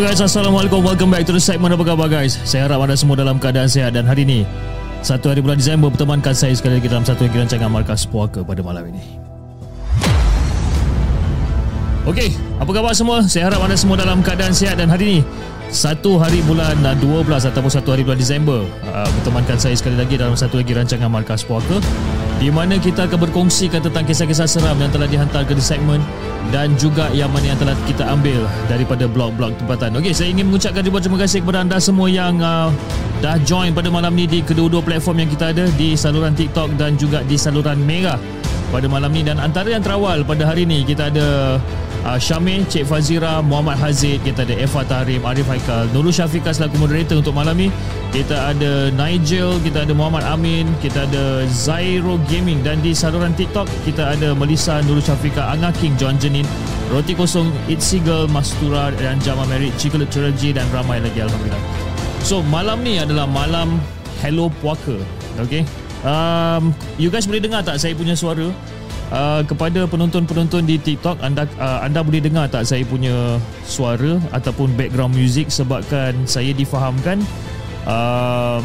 Guys, Assalamualaikum. Welcome back to the segment. Apa khabar guys? Saya harap anda semua dalam keadaan sihat dan hari ini satu hari bulan Disember bertemankan saya sekali lagi dalam satu lagi rancangan Markas Puaka pada malam ini. Okey, apa khabar semua? Saya harap anda semua dalam keadaan sihat dan hari ini satu hari bulan 12 ataupun satu hari bulan Disember uh, bertemankan saya sekali lagi dalam satu lagi rancangan Markas Puaka di mana kita akan berkongsikan tentang kisah-kisah seram yang telah dihantar ke di segmen dan juga yang mana yang telah kita ambil daripada blog-blog tempatan. Okey, saya ingin mengucapkan ribuan terima kasih kepada anda semua yang uh, dah join pada malam ni di kedua-dua platform yang kita ada di saluran TikTok dan juga di saluran Mega pada malam ni dan antara yang terawal pada hari ni kita ada uh, Syamil, Cik Fazira, Muhammad Hazid, kita ada Eva Tahrim, Arif Haikal, Nurul Syafiqah selaku moderator untuk malam ni. Kita ada Nigel, kita ada Muhammad Amin, kita ada Zairo Gaming dan di saluran TikTok kita ada Melissa, Nurul Syafiqah, Anga King, John Jenin, Roti Kosong, It's Seagull, Mastura dan Jama Merit, Chocolate Trilogy dan ramai lagi Alhamdulillah. So malam ni adalah malam Hello Puaka. Okay. Um, you guys boleh dengar tak saya punya suara? Uh, kepada penonton-penonton di TikTok anda uh, anda boleh dengar tak saya punya suara ataupun background music sebabkan saya difahamkan um,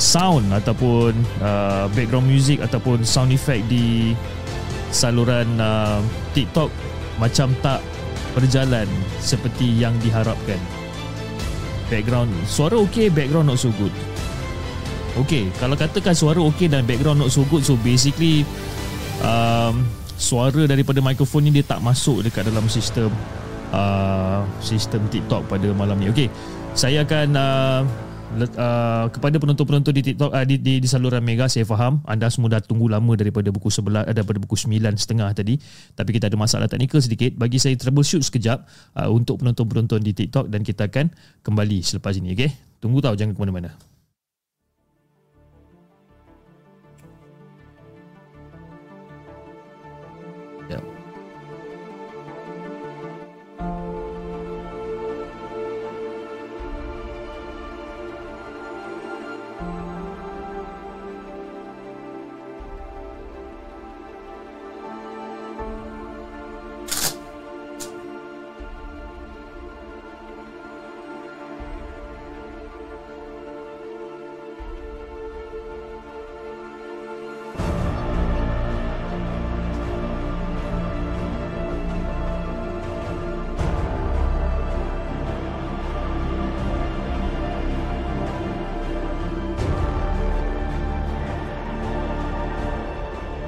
sound ataupun uh, background music ataupun sound effect di saluran uh, TikTok macam tak berjalan seperti yang diharapkan. Background suara okey background not so good. Okey kalau katakan suara okey dan background not so good so basically um, suara daripada mikrofon ni dia tak masuk dekat dalam sistem uh, sistem TikTok pada malam ni. Okey, saya akan uh, uh, kepada penonton-penonton di TikTok uh, di, di, di saluran Mega saya faham. Anda semua dah tunggu lama daripada buku 11 uh, daripada buku 9 setengah tadi. Tapi kita ada masalah teknikal sedikit. Bagi saya troubleshoot sekejap uh, untuk penonton-penonton di TikTok dan kita akan kembali selepas ini okey? Tunggu tahu jangan ke mana-mana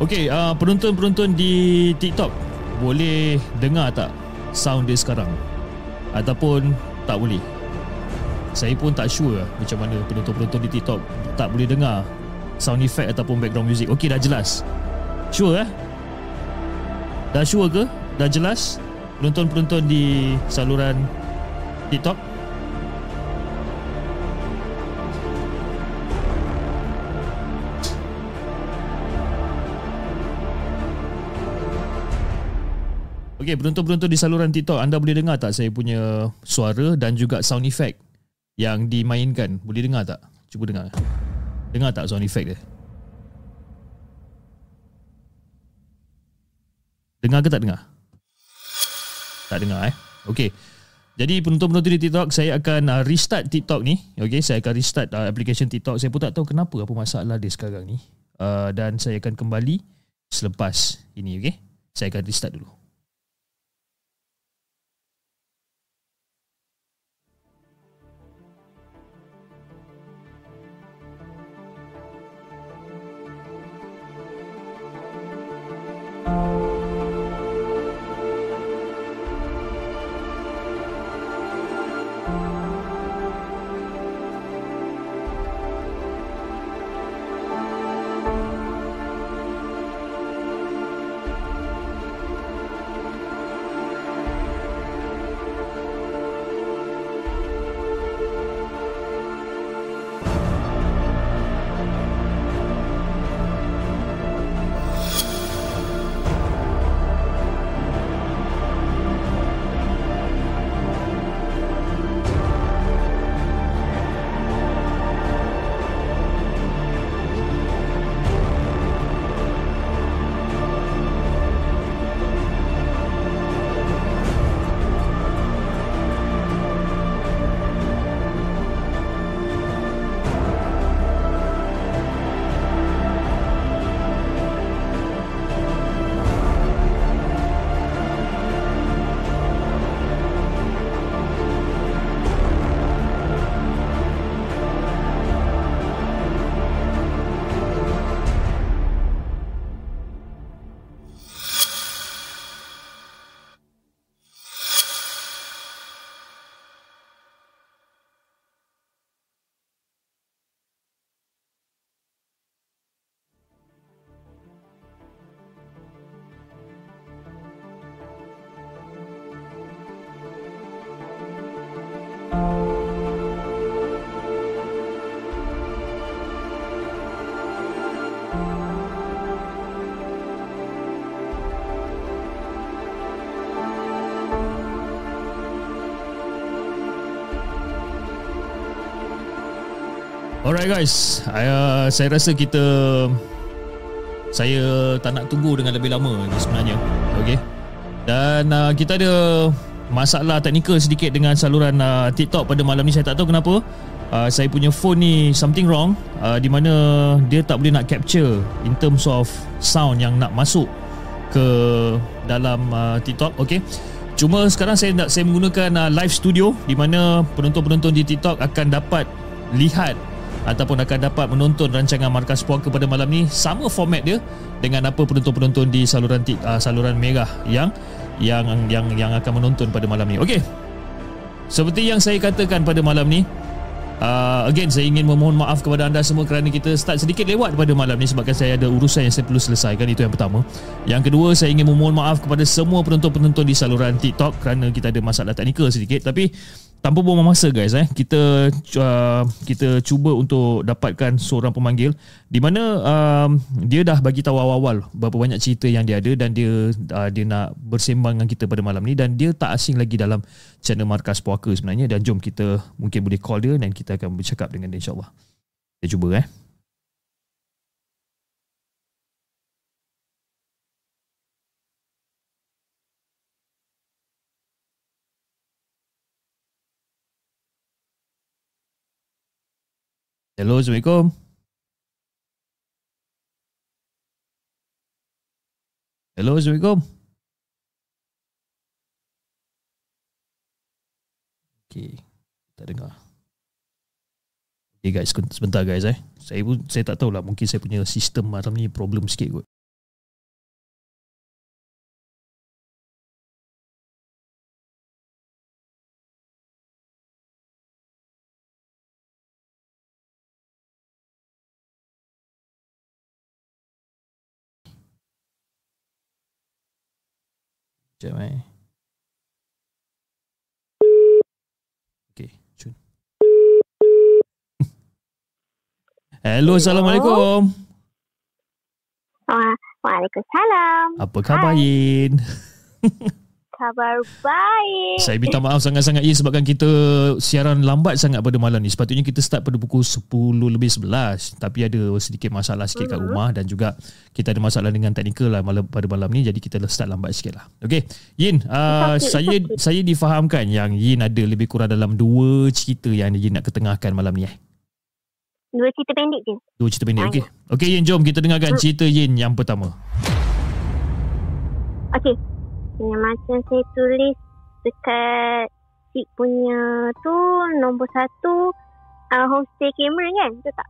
Okey, uh, penonton-penonton di TikTok boleh dengar tak sound dia sekarang? Ataupun tak boleh? Saya pun tak sure macam mana penonton-penonton di TikTok tak boleh dengar sound effect ataupun background music. Okey, dah jelas. Sure eh? Dah sure ke? Dah jelas? Penonton-penonton di saluran TikTok? Okey, penonton-penonton di saluran TikTok, anda boleh dengar tak saya punya suara dan juga sound effect yang dimainkan? Boleh dengar tak? Cuba dengar. Dengar tak sound effect dia? Dengar ke tak dengar? Tak dengar eh. Okey. Jadi penonton-penonton di TikTok saya akan uh, restart TikTok ni. Okay, saya akan restart uh, application TikTok. Saya pun tak tahu kenapa apa masalah dia sekarang ni. Uh, dan saya akan kembali selepas ini. Okay, saya akan restart dulu. Alright guys, uh, saya rasa kita saya tak nak tunggu dengan lebih lama ni sebenarnya. Okay. Dan uh, kita ada masalah teknikal sedikit dengan saluran uh, TikTok pada malam ni saya tak tahu kenapa. Uh, saya punya phone ni something wrong uh, di mana dia tak boleh nak capture in terms of sound yang nak masuk ke dalam uh, TikTok. Okay. Cuma sekarang saya nak saya menggunakan uh, live studio di mana penonton-penonton di TikTok akan dapat lihat ataupun akan dapat menonton rancangan Markas Puaka pada malam ni sama format dia dengan apa penonton-penonton di saluran uh, saluran merah yang yang yang yang akan menonton pada malam ni. Okey. Seperti yang saya katakan pada malam ni, Uh, again saya ingin memohon maaf kepada anda semua kerana kita start sedikit lewat pada malam ni sebabkan saya ada urusan yang saya perlu selesaikan itu yang pertama. Yang kedua saya ingin memohon maaf kepada semua penonton-penonton di saluran TikTok kerana kita ada masalah teknikal sedikit tapi tanpa buang masa guys eh kita uh, kita cuba untuk dapatkan seorang pemanggil di mana uh, dia dah bagi tahu awal-awal berapa banyak cerita yang dia ada dan dia uh, dia nak bersembang dengan kita pada malam ni dan dia tak asing lagi dalam channel Markas Puaka sebenarnya. Dan jom kita mungkin boleh call dia dan kita akan bercakap dengan dia insyaallah. Kita cuba eh Hello, Assalamualaikum. Hello, Assalamualaikum. Okay, tak dengar. Okay guys, sebentar guys eh. Saya pun saya tak tahu lah. Mungkin saya punya sistem malam ni problem sikit kot. Sekejap eh. Okay, cun. Hello, Assalamualaikum. Waalaikumsalam. Apa khabar, Yin? Khabar baik. Saya minta maaf sangat-sangat Yin sebabkan kita siaran lambat sangat pada malam ni. Sepatutnya kita start pada pukul 10 lebih 11. Tapi ada sedikit masalah sikit kat rumah dan juga kita ada masalah dengan teknikal lah malam, pada malam ni. Jadi kita start lambat sikit lah. Okay. Yin, uh, okay, saya okay. saya difahamkan yang Yin ada lebih kurang dalam dua cerita yang Yin nak ketengahkan malam ni eh. Dua cerita pendek je. Dua cerita pendek. Okay. Okay Yin, jom kita dengarkan Hmm. cerita Yin yang pertama. Okey. Yang macam saya tulis dekat cik punya tu nombor satu uh, homestay Cameron kan? Betul tak?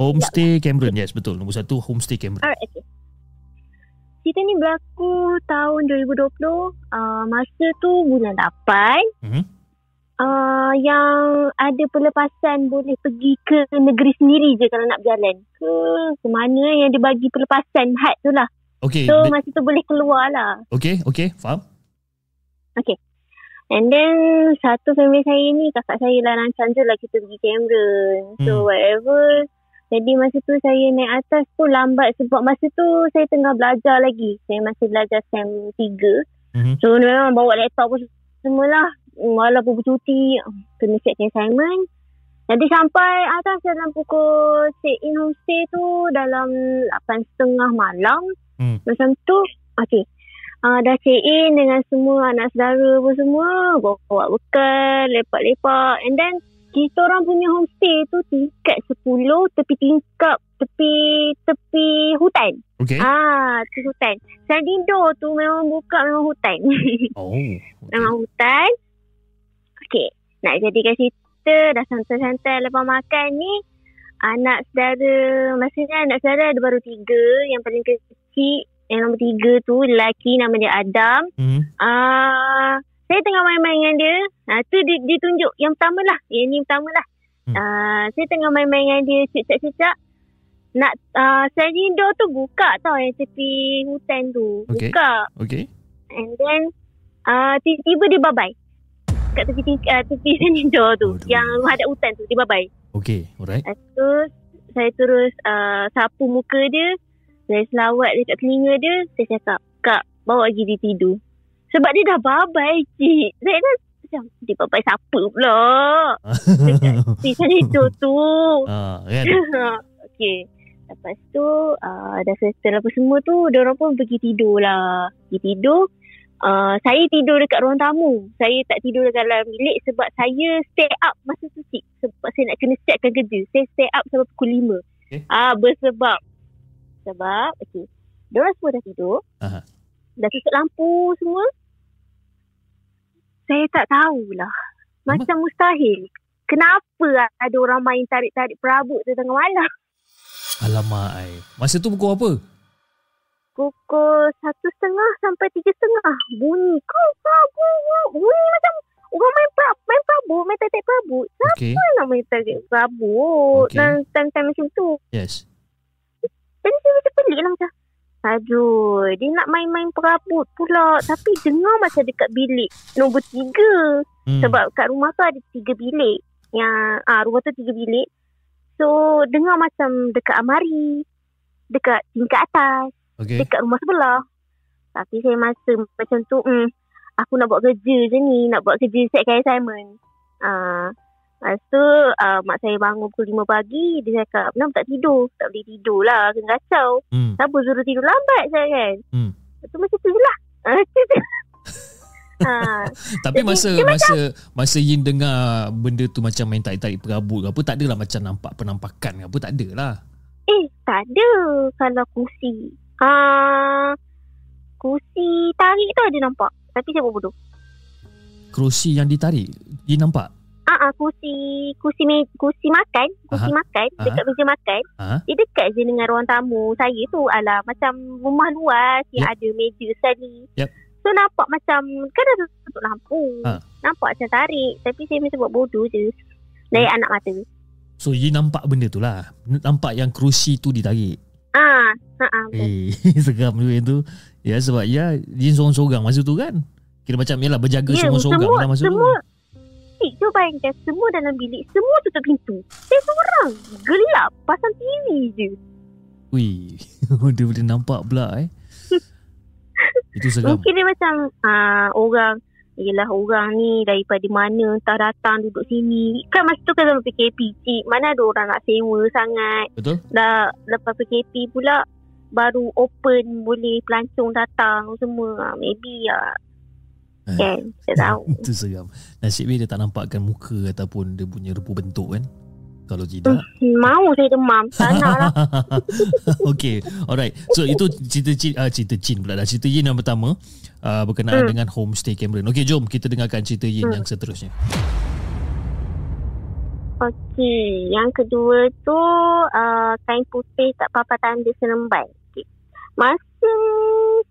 Homestay Cameron. Yes, betul. Nombor satu, Homestay Cameron. Alright, okay. Cerita ni berlaku tahun 2020. Uh, masa tu bulan 8. Mhm. Uh, yang ada pelepasan boleh pergi ke negeri sendiri je kalau nak berjalan. Ke, ke mana yang dia bagi pelepasan had tu lah. Okay. So masa tu boleh keluar lah. okay, okay. Faham? And then satu family saya ni kakak saya lah rancang je lah kita pergi Cameron. So Hmm. whatever. Jadi masa tu saya naik atas tu lambat sebab masa tu saya tengah belajar lagi. Saya masih belajar SEM 3. Mhm. So memang bawa laptop pun semualah. Walaupun bercuti kena siapkan assignment. Jadi sampai atas dalam pukul check in homestay tu dalam 8.30 malam. Hmm. Macam tu. Okay. Uh, dah check in dengan semua anak saudara pun semua. Bawa bekal, lepak-lepak. And then kita orang punya homestay tu tingkat 10 tepi tingkap tepi tepi hutan. Okay. Ah, tepi hutan. Sadindo tu memang buka memang hutan. Oh. memang hutan. Okey, nak jadikan cerita dah santai-santai lepas makan ni anak saudara, maksudnya anak saudara ada baru tiga. Yang paling kecil, yang nombor tiga tu lelaki nama dia Adam. Mhm. Ah, saya tengah main-main dengan dia. Ah, tu dia, dia tunjuk yang pertama lah. Yang ni pertama lah. Hmm. Ah, saya tengah main-main dengan dia cicak-cicak. Nak uh, Sadindo tu buka tau yang tepi hutan tu. Okey. Buka. Okay. And then uh, tiba-tiba dia babai. Kat tepi uh, tepi Sanindo tu. Aduh. Yang hadap hutan tu. Dia babai. Okay. Alright. Tu saya terus uh, sapu muka dia. Saya selawat dekat telinga dia. Saya cakap, Kak, bawa pergi dia tidur. Sebab dia dah babai, cik. Saya dah macam, dia babai siapa pula? Si Sanindo tu. ah, kan? okay. Lepas tu, uh, dah settle apa semua tu, dia orang pun pergi tidur lah. Pergi tidur. Uh, saya tidur dekat ruang tamu. Saya tak tidur dekat dalam bilik sebab saya stay up masa tu cik. Sebab saya nak kena siapkan kerja. Saya stay up sampai pukul 5. Okay. Ah, bersebab. Sebab, okay. Dia orang semua dah tidur. Aha. Dah tutup lampu semua. Saya tak tahulah. Macam mustahil. Kenapa ada orang main tarik-tarik perabot tu tengah malam? Alamak, ai. Masa tu pukul apa? pukul satu setengah sampai tiga setengah bunyi kau bunyi macam orang main pra, main perabot main tarik perabot Okay. siapa nak main tarik perabot Okey. okay. dan time-time macam tu Yes. Pelik lah macam Aduh, dia nak main-main perabot pula. Tapi dengar macam dekat bilik nombor tiga. Hmm. Sebab kat rumah tu ada tiga bilik. Yang ah rumah tu tiga bilik. So, dengar macam dekat amari. Dekat tingkat atas. Okay. dekat rumah sebelah. Tapi saya masa macam tu, hmm, aku nak buat kerja je ni, nak buat kerja siapkan assignment. Ah, lepas tu uh, mak saya bangun pukul 5 pagi, dia cakap, kenapa tak tidur? Tak boleh tidur lah, kena kacau. Hmm. Siapa suruh tidur lambat saya kan? Hmm. Lepas tu macam tu je lah. Ah, macam. Ah, Tapi Jadi, masa dia masa masa Yin dengar benda tu macam main tarik-tarik perabot ke apa tak adalah macam nampak penampakan ke apa tak adalah. eh, tak ada kalau kursi. Ah, kursi tarik tu ada nampak. Tapi saya buat bodoh. Kerusi yang ditarik Yin nampak. Ah, ah kursi kursi me, kursi makan, kursi Aha. makan Aha. dekat meja makan. Ha? Dia dekat je dengan ruang tamu saya tu. Alah macam rumah luas yang ada meja sekali. Yep. So nampak macam kan ada tutup lampu. Ha. Nampak macam tarik tapi saya macam buat bodoh je. Dari Hmm. anak mata. So Yin nampak benda tu lah. Nampak yang kerusi tu ditarik. Ah, ha ah. Eh, seram juga yang tu. Ya sebab ya Yin seorang-seorang masa tu kan. Kira macam yalah berjaga Ya, seorang-seorang semua, lah masa semua, tu. Eh, cuba bayangkan semua dalam bilik, semua tutup pintu. Saya seorang, gelap, pasang TV je. Ui, dia boleh nampak pula eh. Itu seram. Mungkin dia macam uh, orang Yelah orang ni daripada mana entah datang duduk sini. Kan masa tu kan zaman PKP cik. Mana ada orang nak sewa sangat. Betul? Dah lepas PKP pula baru open boleh pelancong datang semua. Ah, maybe ya. Eh. Kan? Tak tahu. Itu seram. Nasib dia tak nampakkan muka ataupun dia punya rupa bentuk kan. Kalau tidak. Hmm, Mau saya demam. Tak nak lah. okay, alright. So itu cerita Chin, uh, cerita Chin pula dah. Cerita Yin yang pertama uh, berkenaan Hmm. dengan homestay Cameron. Okay, jom kita dengarkan cerita Yin yang seterusnya. Okey, yang kedua tu uh, kain putih tak apa-apa tanda seremban. Okay. Masa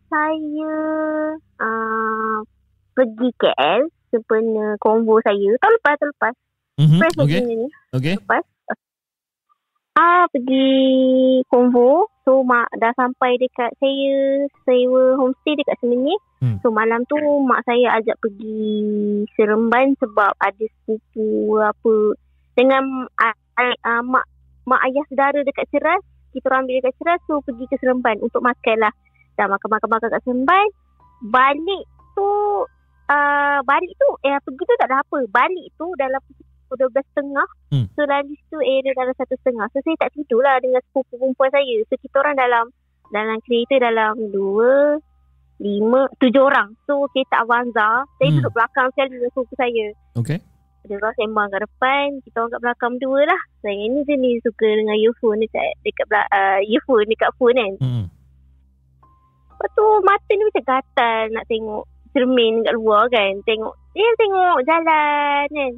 saya uh, pergi KL sebenarnya konvo saya, tahun lepas, tahun lepas. Mm-hmm. Fresh Okay, ni. okay. Lepas. Ah pergi konvo. So mak dah sampai dekat saya sewa homestay dekat Semenyih. Hmm. So malam tu mak saya ajak pergi Seremban sebab ada sepupu apa dengan uh, uh, mak mak ayah saudara dekat Ceras. Kita orang ambil dekat Ceras so pergi ke Seremban untuk makan lah. Dah makan-makan-makan kat Seremban. Balik tu uh, balik tu eh pergi tu tak ada apa. Balik tu dalam pukul 12.30 Hmm. So lalu tu area dalam satu setengah. So saya tak tidur lah dengan sepupu perempuan saya. So kita orang dalam dalam kereta dalam dua, lima, tujuh orang. So kereta Avanza. Saya Hmm. duduk belakang sekali dengan sepupu saya. Okay. Dia orang sembang kat depan. Kita orang kat belakang dua lah. Saya ni jenis suka dengan earphone dekat, dekat bela- uh, earphone dekat phone kan. Mm-hmm. Lepas tu mata ni macam gatal nak tengok cermin kat luar kan. Tengok, dia tengok jalan kan.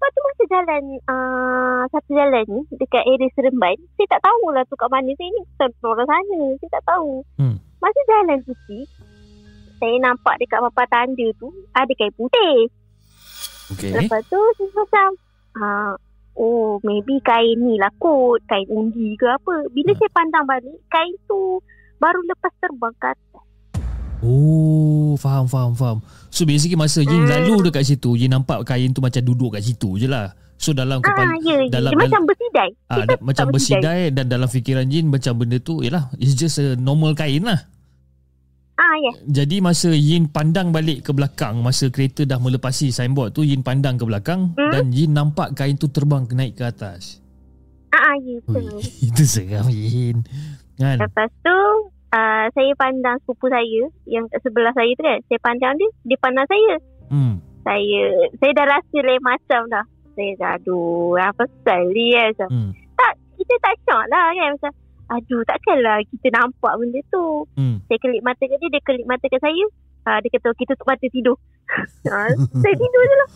Lepas tu masa jalan, uh, satu jalan ni dekat area Seremban, saya tak tahulah tu kat mana. Saya ni bukan orang sana. Saya tak tahu. Hmm. Masa jalan tu saya nampak dekat papan tanda tu ada kain putih. Okay. Lepas tu saya macam, uh, oh maybe kain ni lah kot, kain undi ke apa. Bila Hmm. saya pandang balik, kain tu baru lepas terbang kat atas. Oh, faham, faham, faham. So basically masa Yin Hmm. lalu dekat situ, Yin nampak kain tu macam duduk kat situ je lah. So dalam Ah, kepala, ya, ya. dalam- Dia macam bersidai. ah, da, macam bersidai dan dalam fikiran Yin macam benda tu, yalah, it's just a normal kain lah. Ah, ya. Jadi masa Yin pandang balik ke belakang Masa kereta dah melepasi signboard tu Yin pandang ke belakang Hmm? Dan Yin nampak kain tu terbang naik ke atas Ah, ah, ya. Ui, Betul. Itu seram Yin Kan Lepas tu, uh, saya pandang sepupu saya yang kat sebelah saya tu kan. Saya pandang dia, dia pandang saya. hmm. Saya saya dah rasa lain macam dah. Saya dah, aduh, apa pasal ni kan. Macam, Hmm. tak, kita tak syok lah kan. Macam, aduh, takkanlah kita nampak benda tu. Hmm. Saya kelip mata kat dia, dia kelip mata kat saya. Uh, dia kata, kita tutup mata tidur. uh, saya tidur je lah.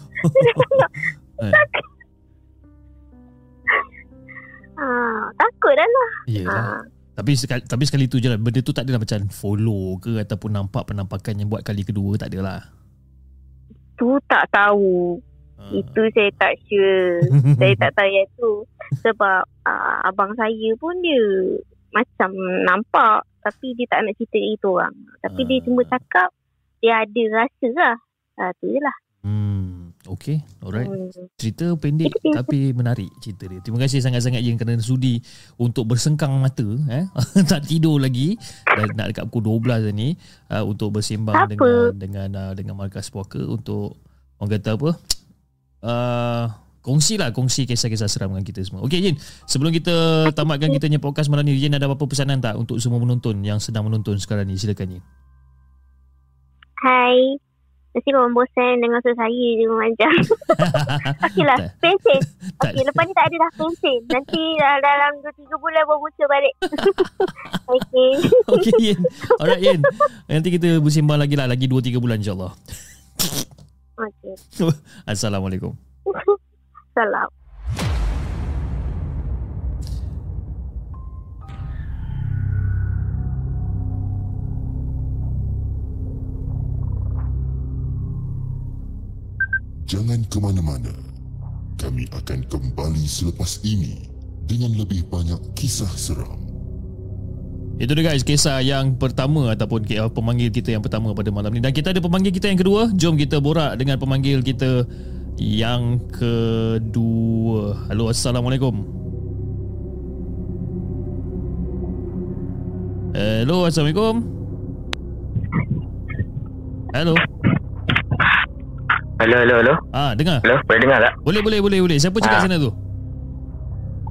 Eh, Uh, takut dah lah. Uh, Tapi sekali, tapi sekali tu je lah Benda tu tak adalah macam follow ke Ataupun nampak penampakan yang buat kali kedua Tak adalah tu tak tahu. Ah. Itu saya tak sure. saya tak tahu yang tu. Sebab uh, abang saya pun dia macam nampak tapi dia tak nak cerita itu orang. Tapi dia cuma Ah. cakap dia ada rasa lah. Uh, tu je lah. Okay Alright Hmm. Cerita pendek tapi menarik cerita dia. Terima kasih sangat-sangat Yin kerana sudi untuk bersengkang mata eh tak tidur lagi dan nak dekat pukul 12 dah ni uh, untuk bersembang Tak dengan apa. dengan uh, dengan Markas Puaka untuk orang kata apa? Uh, kongsi lah kongsi kisah-kisah seram dengan kita semua. Okey Yin, sebelum kita tamatkan kita punya podcast malam ni Yin ada apa-apa pesanan tak untuk semua penonton yang sedang menonton sekarang ni? Silakan Yin. Hai. Mesti korang bosan dengan saya je macam. Okey lah. Tak. Pensin. Okey lepas ni tak ada dah pensin. Nanti uh, dalam 2-3 bulan baru muncul balik. Okey. Okey Yin. Alright Yin. Nanti kita bersembang lagi lah lagi 2-3 bulan insyaAllah. Okey. Assalamualaikum. Salam. Jangan ke mana-mana. Kami akan kembali selepas ini dengan lebih banyak kisah seram. Itu dia guys Kisah yang pertama Ataupun uh, pemanggil kita yang pertama pada malam ni Dan kita ada pemanggil kita yang kedua Jom kita borak dengan pemanggil kita Yang kedua Halo Assalamualaikum Hello Assalamualaikum Hello. Hello, hello, hello. Ah, dengar. Hello, boleh dengar tak? Boleh, boleh, boleh, boleh. Siapa cakap Ah. sana tu?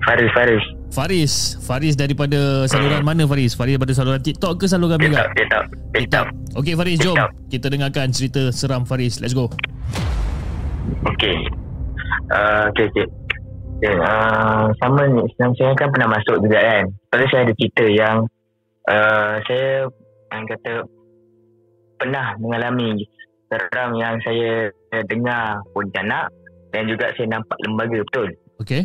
Faris, Faris. Faris. Faris daripada saluran mana Faris? Faris daripada saluran TikTok ke saluran Mega? TikTok, TikTok, TikTok. Okey Faris, jom. TikTok. Kita dengarkan cerita seram Faris. Let's go. Okey. Uh, okey, okey. Okay, uh, sama ni, senang saya kan pernah masuk juga kan. Lepas tu saya ada cerita yang uh, saya yang kata pernah mengalami seram yang saya dengar pontianak dan juga saya nampak lembaga betul. Okey.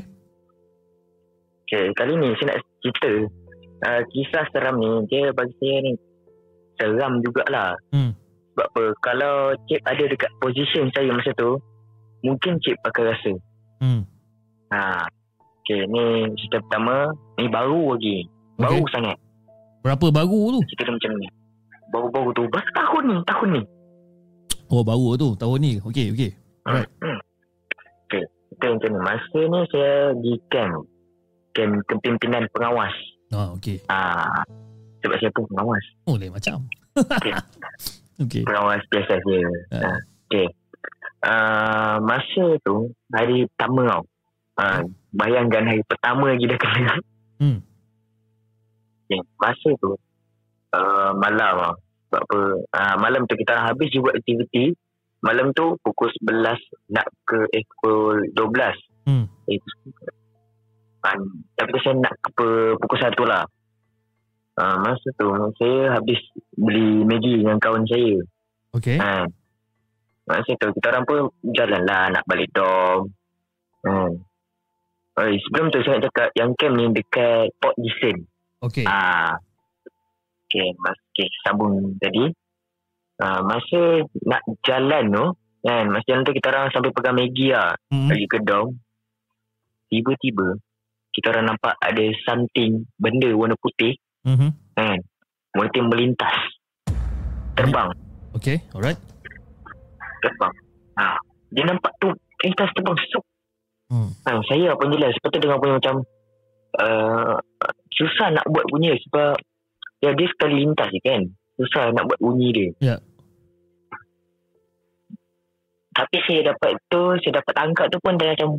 Okay, kali ni saya nak cerita uh, kisah seram ni dia bagi saya ni seram jugalah. Hmm. Sebab apa? Kalau cik ada dekat position saya masa tu, mungkin cik bakal rasa. Hmm. Ha. Okay, ni cerita pertama. Ni baru lagi. Baru Okey. sangat. Berapa baru tu? Cerita dia macam ni. Baru-baru tu. Baru tahun ni. Tahun ni. Oh, baru tu. Tahun ni. Okey, okey. Alright. Okay. Cerita macam ni. Masa ni saya di camp. Camp kepimpinan pengawas. Ah, okey. Ha. Sebab saya pun pengawas. Oh, lain macam. Okey. okey. pengawas biasa je. Ha. Ha. Okay. Uh, masa tu, hari pertama tau. Uh, bayangkan hari pertama lagi dah kena. Hmm. Okay. Masa tu, uh, malam tau. Sebab apa, uh, malam tu kita habis juga aktiviti. Malam tu pukul 11 nak ke eh, pukul 12. Hmm. Eh, uh, tapi saya nak ke pukul 1 lah. Uh, masa tu saya habis beli Maggi dengan kawan saya. Okey. Ha. Masa tu kita orang pun jalan lah nak balik dom. Ha. Oi, sebelum tu saya nak cakap yang camp ni dekat Port Dickson. Okey. Ah. Okay, mas okay, sambung tadi. Ah, masa nak jalan tu, kan, masa jalan tu kita orang sampai pegang Maggi lah. Hmm. Pergi dom. Tiba-tiba, kita orang nampak ada something, benda warna putih, Mhm. kan. Putih melintas. Terbang. Okey, alright. terbang. Ha, dia nampak tu kertas terbang sup. Hmm. Ha, saya pun jelas. Lepas tu dengar punya macam uh, susah nak buat punya sebab ya dia sekali lintas je kan. Susah nak buat bunyi dia. Ya. Tapi saya dapat tu, saya dapat tangkap tu pun dah macam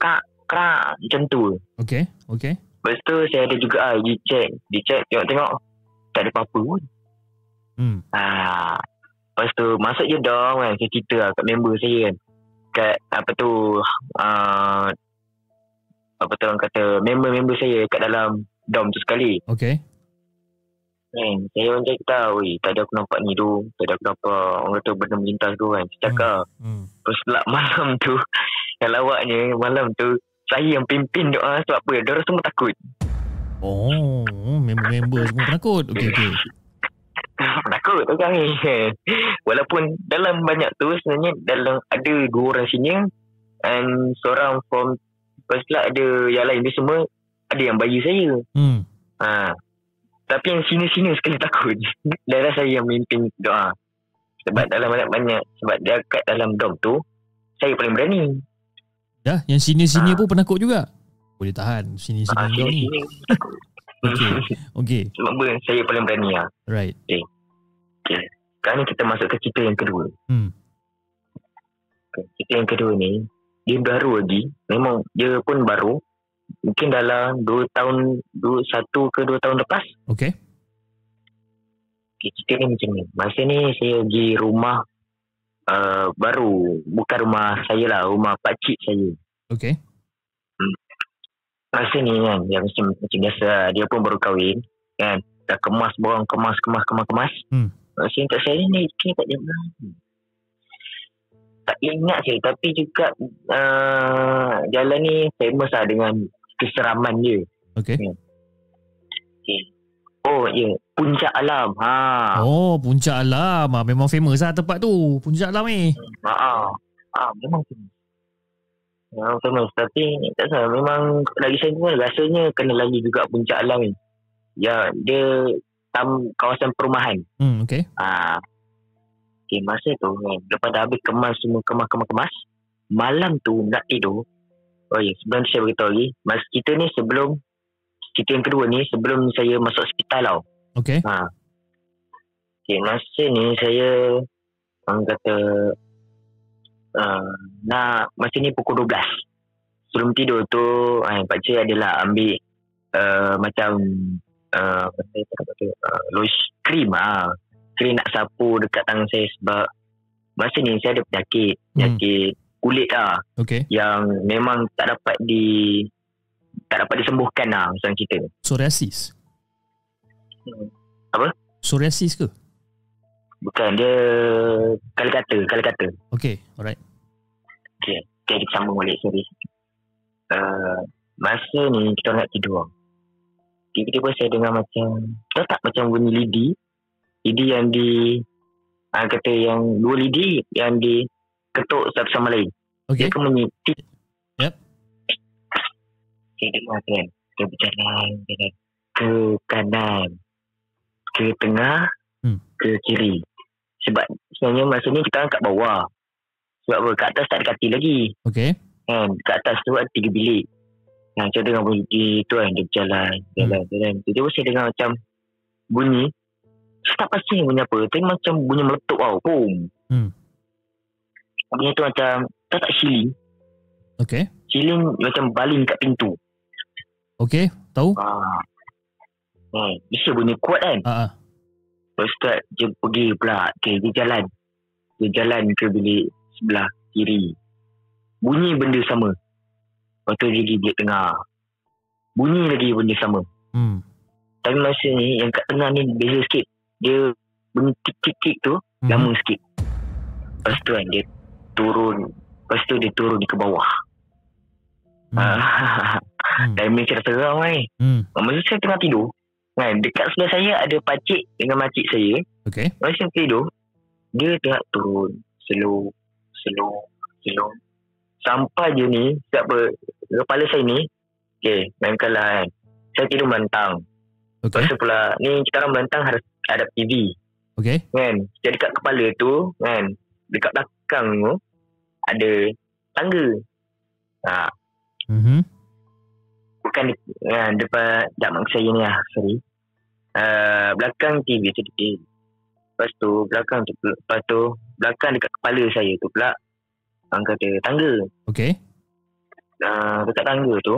kak, krak macam tu. Okey, okey. Lepas tu saya ada juga ah, di check, di check tengok-tengok tak ada apa-apa pun. Hmm. Ha. Lepas tu masuk je dong kan saya cerita lah kat member saya kan. Kat apa tu uh, apa tu orang kata member-member saya kat dalam dom tu sekali. Okey. Kan saya macam kita oi tak ada aku nampak ni tu. Tak ada aku nampak orang kata benda melintas tu kan. Saya cakap Hmm. terus pula malam tu yang lawaknya malam tu saya yang pimpin doa sebab apa? Diorang semua takut. Oh, member-member semua penakut. Okey, okey. Takut tu kami Walaupun dalam banyak tu Sebenarnya dalam ada dua orang senior And seorang from First lah ada yang lain Dia semua Ada yang bayi saya Hmm. ha. Tapi yang senior-senior sekali takut Darah saya yang memimpin doa Sebab dalam banyak-banyak Sebab dia kat dalam dom tu Saya paling berani Dah, yang senior-senior Ah. pun penakut juga. Boleh tahan ha, senior-senior kau ni. Senior-senior Okey. Okey. Sebab apa saya paling berani lah Right. Sekarang ni kita masuk ke cerita yang kedua Hmm. Cerita yang kedua ni Dia baru lagi Memang dia pun baru Mungkin dalam 2 tahun 2, 1 ke 2 tahun lepas. Okey. okay, Cerita ni macam ni. Masa ni saya pergi rumah uh, Baru. Bukan rumah saya lah Rumah pakcik saya. Okey. Masa ni kan Yang macam, macam biasa lah Dia pun baru kahwin Kan. Dah kemas borang Kemas kemas kemas kemas. Hmm. Masa ni tak saya ni Kini tak dia Tak ingat saya Tapi juga uh, Jalan ni Famous lah dengan Keseraman dia Okey. Oh ya Puncak Alam ha. Oh, puncak alam. Ah, memang famous lah tempat tu. Puncak alam ni. Ha, ha. ha memang famous. Memang famous tapi tak salah memang lagi saya pun rasanya kena lagi juga puncak alam ni. Ya dia tam kawasan perumahan. Hmm, okey. Ha. Okay, masa tu kan, lepas dah habis kemas semua kemas-kemas-kemas, malam tu nak tidur, oh ya, sebelum saya beritahu lagi, masa kita ni sebelum, cerita yang kedua ni, sebelum saya masuk hospital tau. Okey. Ha. Okay, masa ni saya orang kata uh, nak masa ni pukul 12 sebelum tidur tu uh, Pak Cik adalah ambil uh, macam uh, uh, lotion cream ah cream nak sapu dekat tangan saya sebab masa ni saya ada penyakit Hmm. Kulit lah Okay. yang memang tak dapat di tak dapat disembuhkan lah macam kita Psoriasis. Apa? Psoriasis ke? bukan dia kali kata kali kata Okay, alright. Okay, kita sambung balik sorry. Uh, masa ni kita nak tidur. Tiba-tiba saya dengar macam, tahu tak macam bunyi lidi? Lidi yang di, uh, kata yang dua lidi yang di ketuk satu sama lain. Okay. Dia akan bunyi tik. Yep. Saya dengar kan, dia berjalan, jalan ke kanan, ke tengah, Hmm. ke kiri. Sebab sebenarnya masa ni kita orang kat bawah. Sebab apa? Kat atas tak ada katil lagi Okay. kan kat atas tu ada tiga bilik Nah, saya dengar bunyi tu kan dia berjalan, jalan, hmm. jalan. Tiba-tiba saya dengar macam bunyi. Saya tak pasti bunyi apa. Tapi macam bunyi meletup tau. Boom. Hmm. Bunyi tu macam, tak tak siling. Okay. Siling macam baling kat pintu. Okay. Tahu? Ah. Hmm. Bisa bunyi kuat kan. Ah. Lepas tu dia pergi pula. Okay, dia jalan. Dia jalan ke bilik sebelah kiri. Bunyi benda sama. Lepas tu dia pergi bilik tengah. Bunyi lagi benda sama. Hmm. Tapi masa ni yang kat tengah ni beza sikit. Dia bunyi tik-tik-tik tu Mhm. lama sikit. Lepas tu kan dia turun. Lepas tu dia turun ke bawah. Hmm. Ah. Hmm. Timing cerita seram kan. Hmm. Masa saya tengah tidur. Kan, dekat sebelah saya ada pakcik dengan makcik saya. Okay. Masa saya tidur, dia tengah turun. Slow, slow, slow. Sampai je ni, siapa, kepala saya ni, okay, main kalah kan. Saya tidur melantang. Okay. Lepas tu pula, ni kita orang melantang harus ada TV. Okay. Kan, jadi dekat kepala tu, kan, dekat belakang tu, ada tangga. Ha, Mhm. bukan di, ha, depan, tak mak saya ni lah, sorry. Uh, belakang TV tu TV. Lepas tu, belakang tu, lepas tu, belakang dekat kepala saya tu pula, orang kata tangga. Okay. Uh, dekat tangga tu,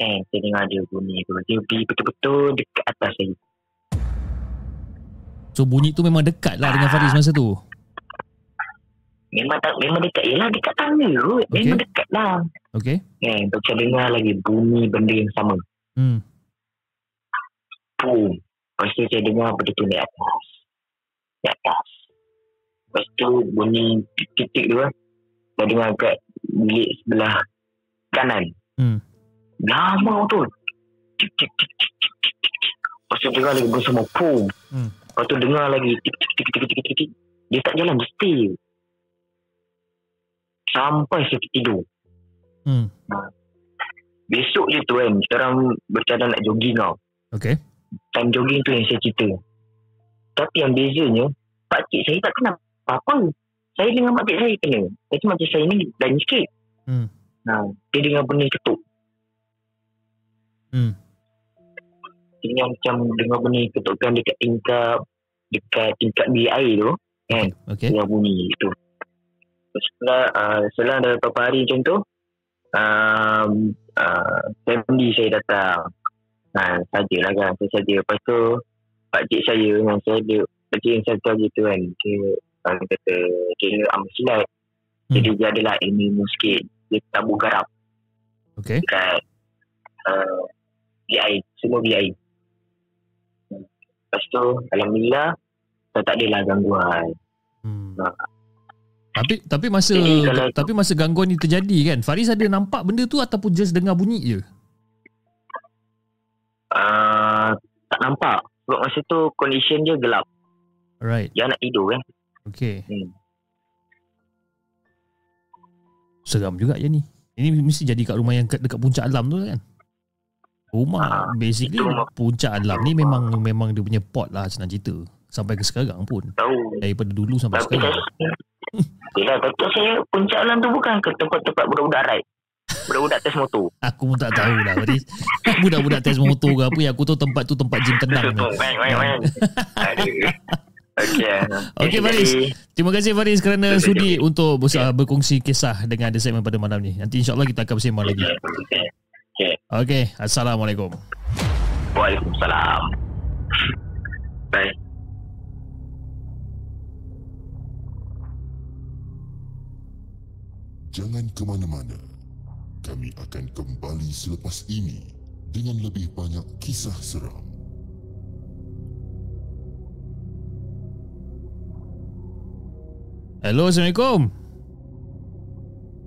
eh, saya dengar dia bunyi tu. Dia pergi betul-betul dekat atas saya. So bunyi tu memang dekat lah dengan Faris masa tu. Memang tak, memang dekat. Yelah, dekat tangga kot. Memang Okey. dekat lah. Okay. Eh, lepas tu saya dengar lagi bunyi benda yang sama. Hmm. Boom. Lepas tu saya dengar benda tu naik atas. Naik atas. Lepas tu bunyi titik-titik tu kan. Saya dengar kat bilik sebelah kanan. Hmm. Lama tu. Lepas tu dengar lagi bersama boom. Hmm. Lepas tu dengar lagi tik-tik-tik-tik-tik. Dia tak jalan, dia stay. Sampai saya tertidur. Hmm. Besok je tu kan, kita orang bercadang nak jogging tau. Okay. time jogging tu yang saya cerita. Tapi yang bezanya, pakcik saya tak kenal apa-apa. Saya dengan makcik saya kena. Tapi makcik saya ni lain sikit. Hmm. Nah, dia dengar benda ketuk. Hmm. Dia macam dengar bunyi ketukan dekat tingkap, dekat tingkap bilik air tu. Kan? Okay. Dengar bunyi tu. Setelah, uh, setelah ada beberapa hari macam tu, um, uh, family saya datang. Ha, sajalah kan. Saya saja. Lepas tu, pakcik saya dengan saya dia, pakcik yang saya tahu gitu kan. Dia, uh, kata, dia amat silat. Hmm. Jadi dia adalah ilmu sikit. Dia tabur garap Okay. dekat uh, air. Semua. Hmm. Lepas tu, Alhamdulillah, saya tak adalah gangguan. Hmm. Ha. Tapi tapi masa Jadi kalau- tapi masa gangguan ni terjadi kan, Faris ada nampak benda tu ataupun just dengar bunyi je? Uh, tak nampak. Sebab masa tu, condition dia gelap. Alright. Dia nak tidur kan. Okay. Hmm. Seram juga je ni. Ini mesti jadi kat rumah yang kat- dekat puncak alam tu kan? Rumah Ah, basically itu rumah- puncak alam ni memang memang dia punya pot lah senang cerita. Sampai ke sekarang pun. Tahu. Daripada dulu sampai Tapi sekarang. saya Yelah kata saya Puncak Alam tu bukan ke tempat-tempat budak-budak ride Budak-budak tes motor Aku pun tak tahu lah. Budak-budak test motor ke apa yang aku tahu tempat tu tempat gym tenang. Main main main Aduh. Okey. Okey Faris. Terima kasih Faris kerana sudi untuk bersama berkongsi kisah dengan The Segment pada malam ni. Nanti insyaAllah kita akan bersembang lagi. Okey. Okey. Assalamualaikum. Waalaikumsalam. Baik. Jangan ke mana-mana. Kami akan kembali selepas ini dengan lebih banyak kisah seram. Hello, Assalamualaikum.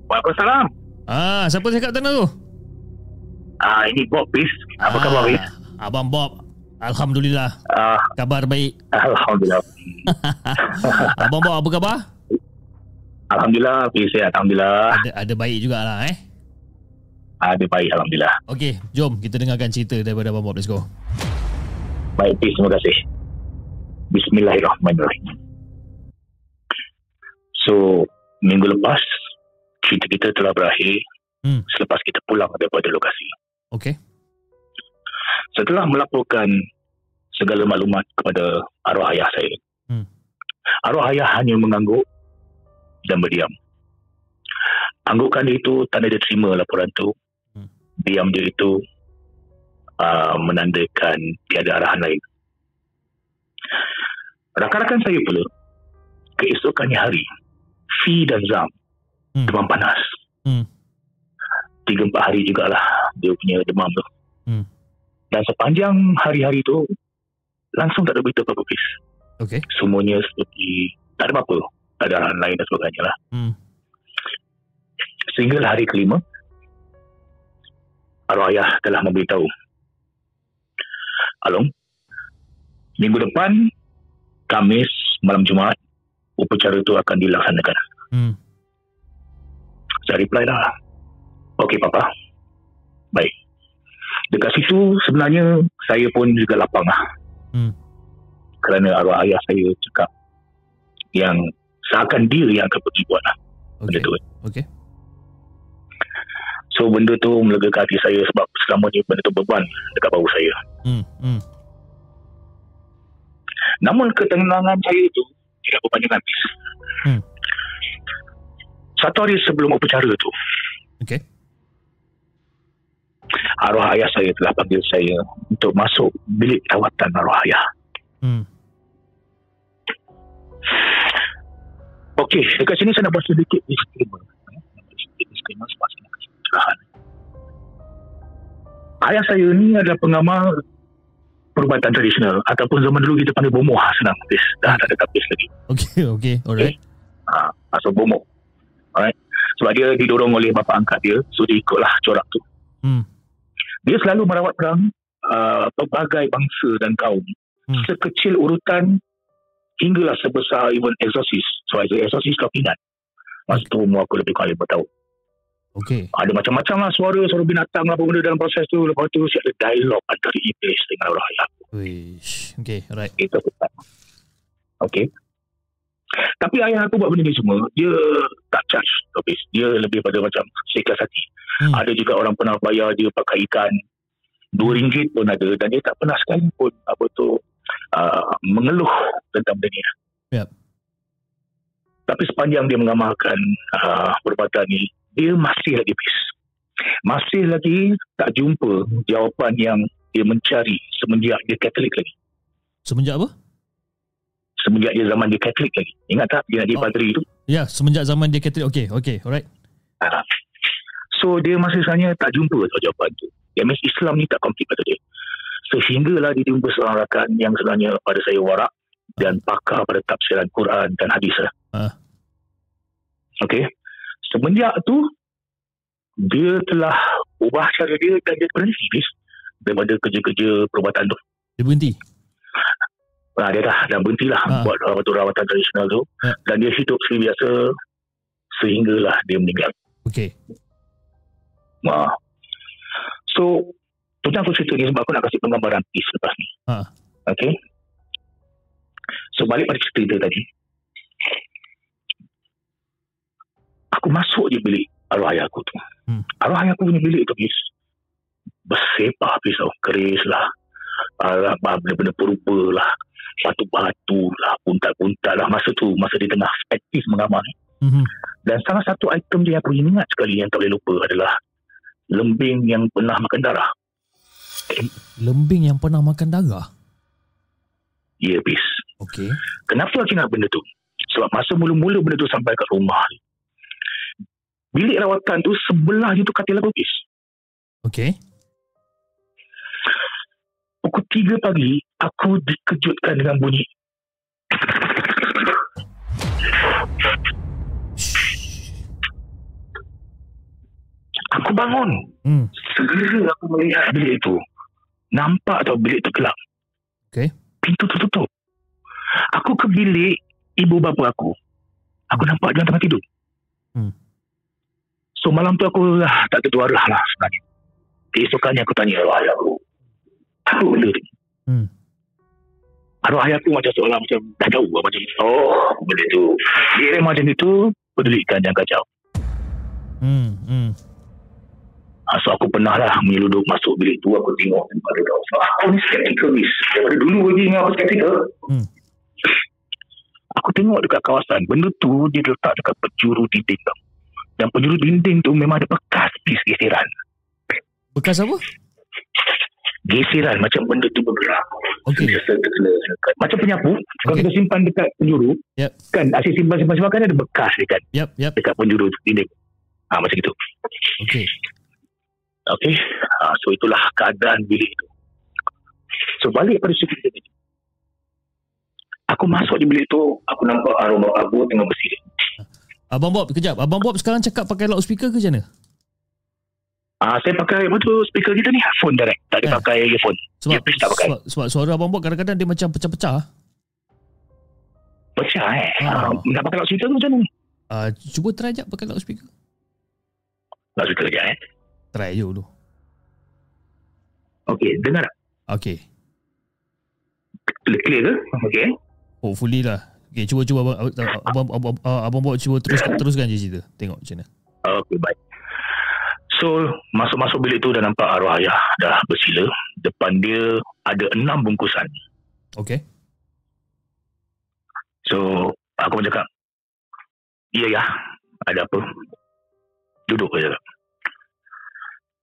Waalaikumsalam. Ah, siapa cakap tadi tu? Ah ini Bob Pis. Apa Ah, khabar Pis? Abang Bob. Alhamdulillah. Ah Kabar baik. alhamdulillah. Abang Bob apa khabar? Alhamdulillah Pis ya alhamdulillah. Ada, ada baik jugalah eh. Ada baik alhamdulillah. Okey, jom kita dengarkan cerita daripada Abang Bob. Let's go. Baik Pis terima kasih. Bismillahirrahmanirrahim. So minggu lepas cerita kita telah berakhir Hmm. selepas kita pulang daripada lokasi. Okey. Setelah melaporkan segala maklumat kepada arwah ayah saya. Hmm. Arwah ayah hanya mengangguk dan berdiam. Anggukan dia itu tanda dia terima laporan tu. Hmm. Diam dia itu uh, menandakan tiada arahan lain. Rakan-rakan saya pula keesokannya hari Fi dan Zam Hmm. demam panas. Hmm. Tiga empat hari jugalah dia punya demam tu. Hmm. Dan sepanjang hari-hari tu langsung tak ada berita apa-apa. Okey. Semuanya seperti tak ada apa-apa. Ada arahan lain dan sebagainya lah. Hmm. Sehinggalah hari kelima arwah ayah telah memberitahu Along minggu depan Kamis malam Jumaat upacara itu akan dilaksanakan. Hmm. Saya reply lah. Okey papa. Baik. Dekat situ sebenarnya saya pun juga lapang lah. Hmm. Kerana arwah ayah saya cakap yang seakan dia yang akan pergi buat lah benda Okey. tu. Okey. So benda tu melegakan hati saya sebab selama ni benda tu beban dekat bahu saya. Hmm. Hmm. Namun ketenangan saya tu tidak berpanjang habis. Hmm. Satu hari sebelum upacara tu, Okey. arwah ayah saya telah panggil saya untuk masuk bilik rawatan arwah ayah. Hmm. Okey, dekat sini saya nak buat sedikit disclaimer. Sedikit disclaimer sebab saya nak kasih pencerahan. Ayah saya ni adalah pengamal perubatan tradisional ataupun zaman dulu kita panggil bomoh senang. Habis. Dah tak ada tapis lagi. Okey. Okey. Alright. Ha, masuk bomoh. Alright. Sebab dia didorong oleh bapa angkat dia, so dia ikutlah corak tu. Hmm. Dia selalu merawat perang uh, pelbagai bangsa dan kaum. Hmm. Sekecil urutan hinggalah sebesar even exorcist. So as exorcist kau ingat. Masa tu umur aku lebih kurang 5 tahun. Okey. Ada macam-macam lah suara, suara binatang lah apa benda dalam proses tu. Lepas tu siap ada dialog antara iblis dengan orang ayah. Wish. Okey. Alright. Itu aku tak. Okay. Tapi ayah aku buat benda ni semua, dia tak charge habis. Dia lebih pada macam seikhlas hati. Hmm. Ada juga orang pernah bayar dia pakai ikan. Dua ringgit pun ada. Dan dia tak pernah sekali pun apa tu uh, mengeluh tentang benda ni. Yap. Tapi sepanjang dia mengamalkan uh, perbuatan ni, dia masih lagi peace. Masih lagi tak jumpa jawapan yang dia mencari semenjak dia Katolik lagi. Semenjak apa? Semenjak dia zaman dia Katolik lagi. Ingat tak dia jadi Oh. padri tu? Ya, semenjak zaman dia Katolik. Okey. Okey. Alright. Ah. So dia masih sebenarnya tak jumpa tau jawapan tu. That means Islam ni tak komplit pada dia. Sehinggalah dia jumpa seorang rakan yang sebenarnya pada saya warak dan pakar pada tafsiran Quran dan hadis lah. Ah. Okay. Semenjak tu dia telah ubah cara dia dan dia berhenti bis daripada kerja-kerja perubatan tu. Dia berhenti. Nah, dia dah dah berhentilah Ah. buat rawat rawatan tradisional tu Ya. dan dia hidup seperti biasa sehinggalah dia meninggal. Okey. Wah. So, tu aku cerita ni sebab aku nak kasih penggambaran peace lepas ni. Ha. Okay. So, balik pada cerita dia tadi. Aku masuk je bilik arwah ayah aku tu. Hmm. Arwah ayah aku punya bilik tu, bis. Bersepah pisau. Keris lah. Uh, benda-benda purba lah. batu-batu lah, puntal-puntal lah. Masa tu, masa dia tengah aktif mengamar ni. Mhm. Dan salah satu item dia yang aku ingat sekali yang tak boleh lupa adalah lembing yang pernah makan darah. Lembing yang pernah makan darah. Ya, bis. Okey. Kenapa aku ingat benda tu? Sebab masa mula-mula benda tu sampai kat rumah ni. Bilik rawatan tu sebelah je tu katil aku, bis. Okey. Pukul 3 pagi, aku dikejutkan dengan bunyi. Aku bangun. Hmm. Segera aku melihat bilik itu. Nampak tau bilik tu gelap. Okey. Pintu tertutup. Aku ke bilik ibu bapa aku. Aku nampak dia tengah tidur. Hmm. So malam tu aku lah, tak tertuarah lah sebenarnya. Keesokannya aku tanya arwah ayah aku. Apa benda tu? Hmm. Arwah ayah aku macam seolah macam dah tahu lah, macam oh benda tu. Dia macam itu pedulikan jangan kacau. Hmm. Hmm. Ha, so aku pernah lah menyeluduk masuk bilik tu aku tengok tempat dia tahu. So, aku ni skeptikal bis. Daripada dulu lagi dengan aku skeptikal. Hmm. Aku tengok dekat kawasan. Benda tu dia letak dekat penjuru dinding tau. Dan penjuru dinding tu memang ada bekas bis geseran. Bekas apa? Geseran macam benda tu bergerak. Terkena, terkena. Macam penyapu. Kalau Okey. kita simpan dekat penjuru. Yep. Kan asyik simpan-simpan-simpan kan ada bekas dia kan. Yap, yap. Dekat penjuru dinding. Ha, macam itu. Okey. Okey. Ha, so itulah keadaan bilik tu. So balik pada cerita tadi. Aku masuk di bilik tu, aku nampak arwah abu tengah bersih. Abang Bob, kejap. Abang Bob sekarang cakap pakai loudspeaker ke macam mana? Ah, saya pakai apa tu speaker kita ni phone direct. Tak ada Eh. pakai earphone. Sebab, Earpiece tak pakai. sebab, sebab suara Abang Bob kadang-kadang dia macam pecah-pecah. Pecah eh. Ah. Ah. nak pakai loudspeaker tu macam mana? Uh, cuba try je pakai loudspeaker. Loudspeaker je eh. Try je dulu. Okey, dengar tak? Okey. Clear, ke? Okey. Hopefully lah. Okey, cuba cuba abang abang abang, abang, abang Bob cuba teruskan teruskan je cerita. Tengok macam mana. Okey, baik. So, masuk-masuk bilik tu dah nampak arwah ayah dah bersila. Depan dia ada enam bungkusan. Okey. So, aku pun cakap, ya ya, ada apa? Duduk je.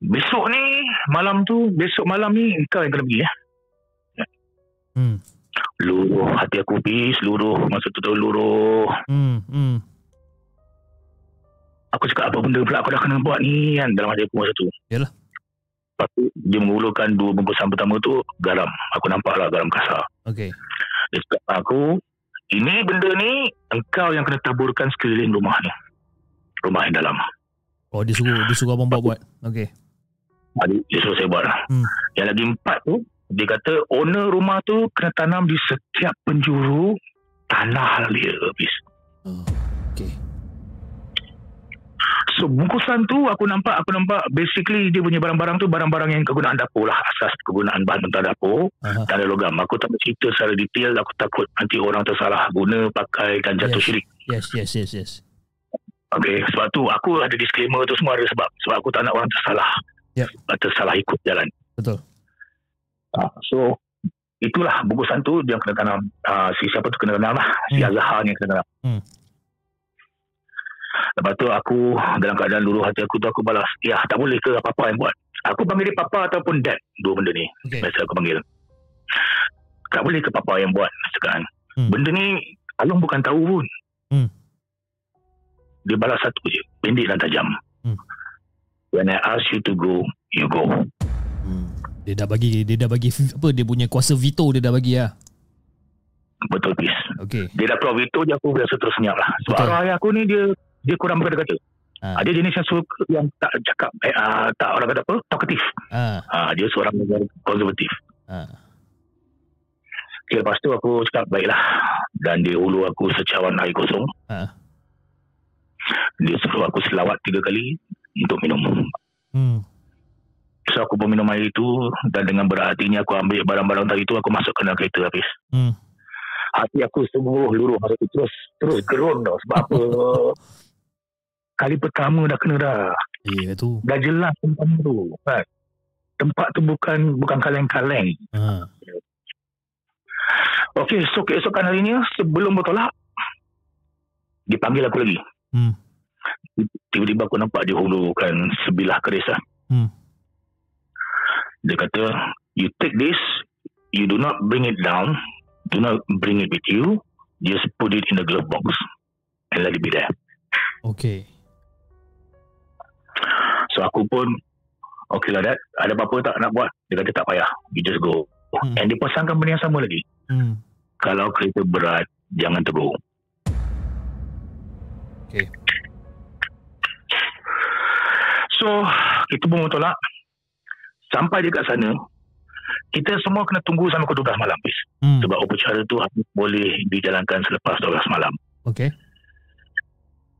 Besok ni, malam tu, besok malam ni, kau yang kena pergi ya. Hmm. Luruh hati aku pergi, seluruh, masa tu tu luruh. Hmm. Hmm. Aku cakap apa benda pula aku dah kena buat ni kan dalam hati aku masa tu. Yalah. Lepas tu, dia mengulurkan dua bungkusan pertama tu, garam. Aku nampak lah garam kasar. Okey. Dia cakap aku, ini benda ni, engkau yang kena taburkan sekeliling rumah ni. Rumah yang dalam. Oh, dia suruh dia suruh abang Bob buat. Okey. Adik dia suruh saya buat lah. Hmm. Yang lagi empat tu, dia kata owner rumah tu kena tanam di setiap penjuru tanah dia habis. Oh, okey. So bungkusan tu aku nampak aku nampak basically dia punya barang-barang tu barang-barang yang kegunaan dapur lah asas kegunaan bahan mentah dapur dan ada logam. Aku tak bercerita secara detail aku takut nanti orang tersalah guna pakai dan jatuh Yes. syirik. Yes, yes, yes, yes. Okay, sebab tu aku ada disclaimer tu semua ada sebab sebab aku tak nak orang tersalah. Yep. Tersalah ikut jalan. Betul. Ah, so itulah bungkusan tu dia yang kena tanam uh, si siapa tu kena tanam lah si Hmm. Azhar ni kena tanam Hmm. lepas tu aku dalam keadaan luluh hati aku tu aku balas ya tak boleh ke apa-apa yang buat aku panggil dia papa ataupun dad dua benda ni Okey. biasa aku panggil tak boleh ke papa yang buat kan Hmm. benda ni Along bukan tahu pun Hmm. dia balas satu je pendek dan tajam Hmm. When I ask you to go you go Hmm. Dia dah bagi dia dah bagi apa dia punya kuasa veto dia dah bagi lah. betul peace Okey. dia dah keluar veto je aku biasa terus senyap lah sebab Betul. arwah ayah aku ni dia dia kurang berkata-kata Ha. ha. dia jenis yang suka yang tak cakap eh, uh, tak orang kata apa talkative Ah. ha, dia seorang yang konservatif Ah. okay, lepas tu aku cakap baiklah dan dia ulu aku secawan air kosong Ha. dia suruh aku selawat tiga kali untuk minum Hmm. so aku pun minum air itu dan dengan berat hatinya aku ambil barang-barang tadi tu aku masukkan dalam kereta habis Hmm. hati aku sungguh luruh masa tu terus terus gerun tau sebab apa kali pertama dah kena dah Ya tu. dah jelas tempat tu kan tempat tu bukan bukan kaleng-kaleng Ha. Okey, so keesokan harinya sebelum bertolak, dia panggil aku lagi. Hmm. Tiba-tiba aku nampak dia hulurkan sebilah keris lah. Hmm. Dia kata, you take this, you do not bring it down, do not bring it with you, just put it in the glove box and let it be there. Okay. So aku pun, okay lah dad, ada apa-apa tak nak buat? Dia kata tak payah, you just go. Hmm. And dia pasangkan benda yang sama lagi. Hmm. Kalau kereta berat, jangan tegur. Okay. So, kita pun tolak. Sampai dekat sana, kita semua kena tunggu sampai pukul 12 malam. Bis. Hmm. Sebab upacara tu boleh dijalankan selepas 12 malam. Okay.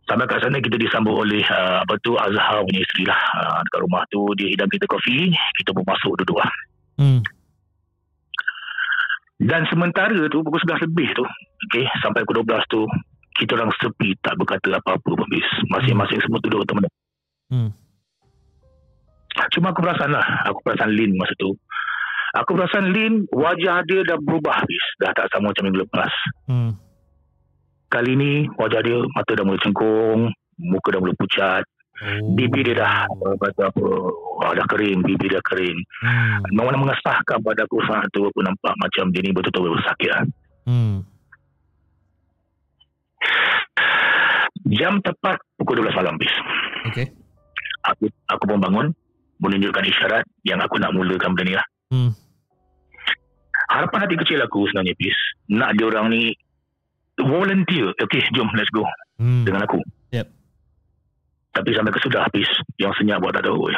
Sampai kat sana kita disambut oleh uh, apa tu Azhar punya isteri lah. Uh, dekat rumah tu dia hidang kita kopi, kita pun masuk duduk lah. Hmm. Dan sementara tu pukul 11 lebih tu, okay, sampai pukul 12 tu, kita orang sepi tak berkata apa-apa pun bis. Masing-masing semua duduk teman. Hmm. Cuma aku perasan lah, aku perasan Lin masa tu. Aku perasan Lin, wajah dia dah berubah habis. Dah tak sama macam minggu lepas. Hmm. Kali ni, wajah dia, mata dah mula cengkung, muka dah mula pucat, Oh. bibir dia dah, apa, kata apa, wah, dah kering, bibir dah kering. Hmm. Memang mengesahkan pada aku saat tu, aku nampak macam dia ni betul-betul sakit lah. Hmm. Jam tepat pukul 12 malam bis. Okay. Aku, aku pun bangun, menunjukkan isyarat yang aku nak mulakan benda ni lah. Hmm. harapan hati kecil aku sebenarnya Pis nak dia orang ni volunteer okay jom let's go Hmm. dengan aku Yep. tapi sampai ke sudah Pis yang senyap buat tak tahu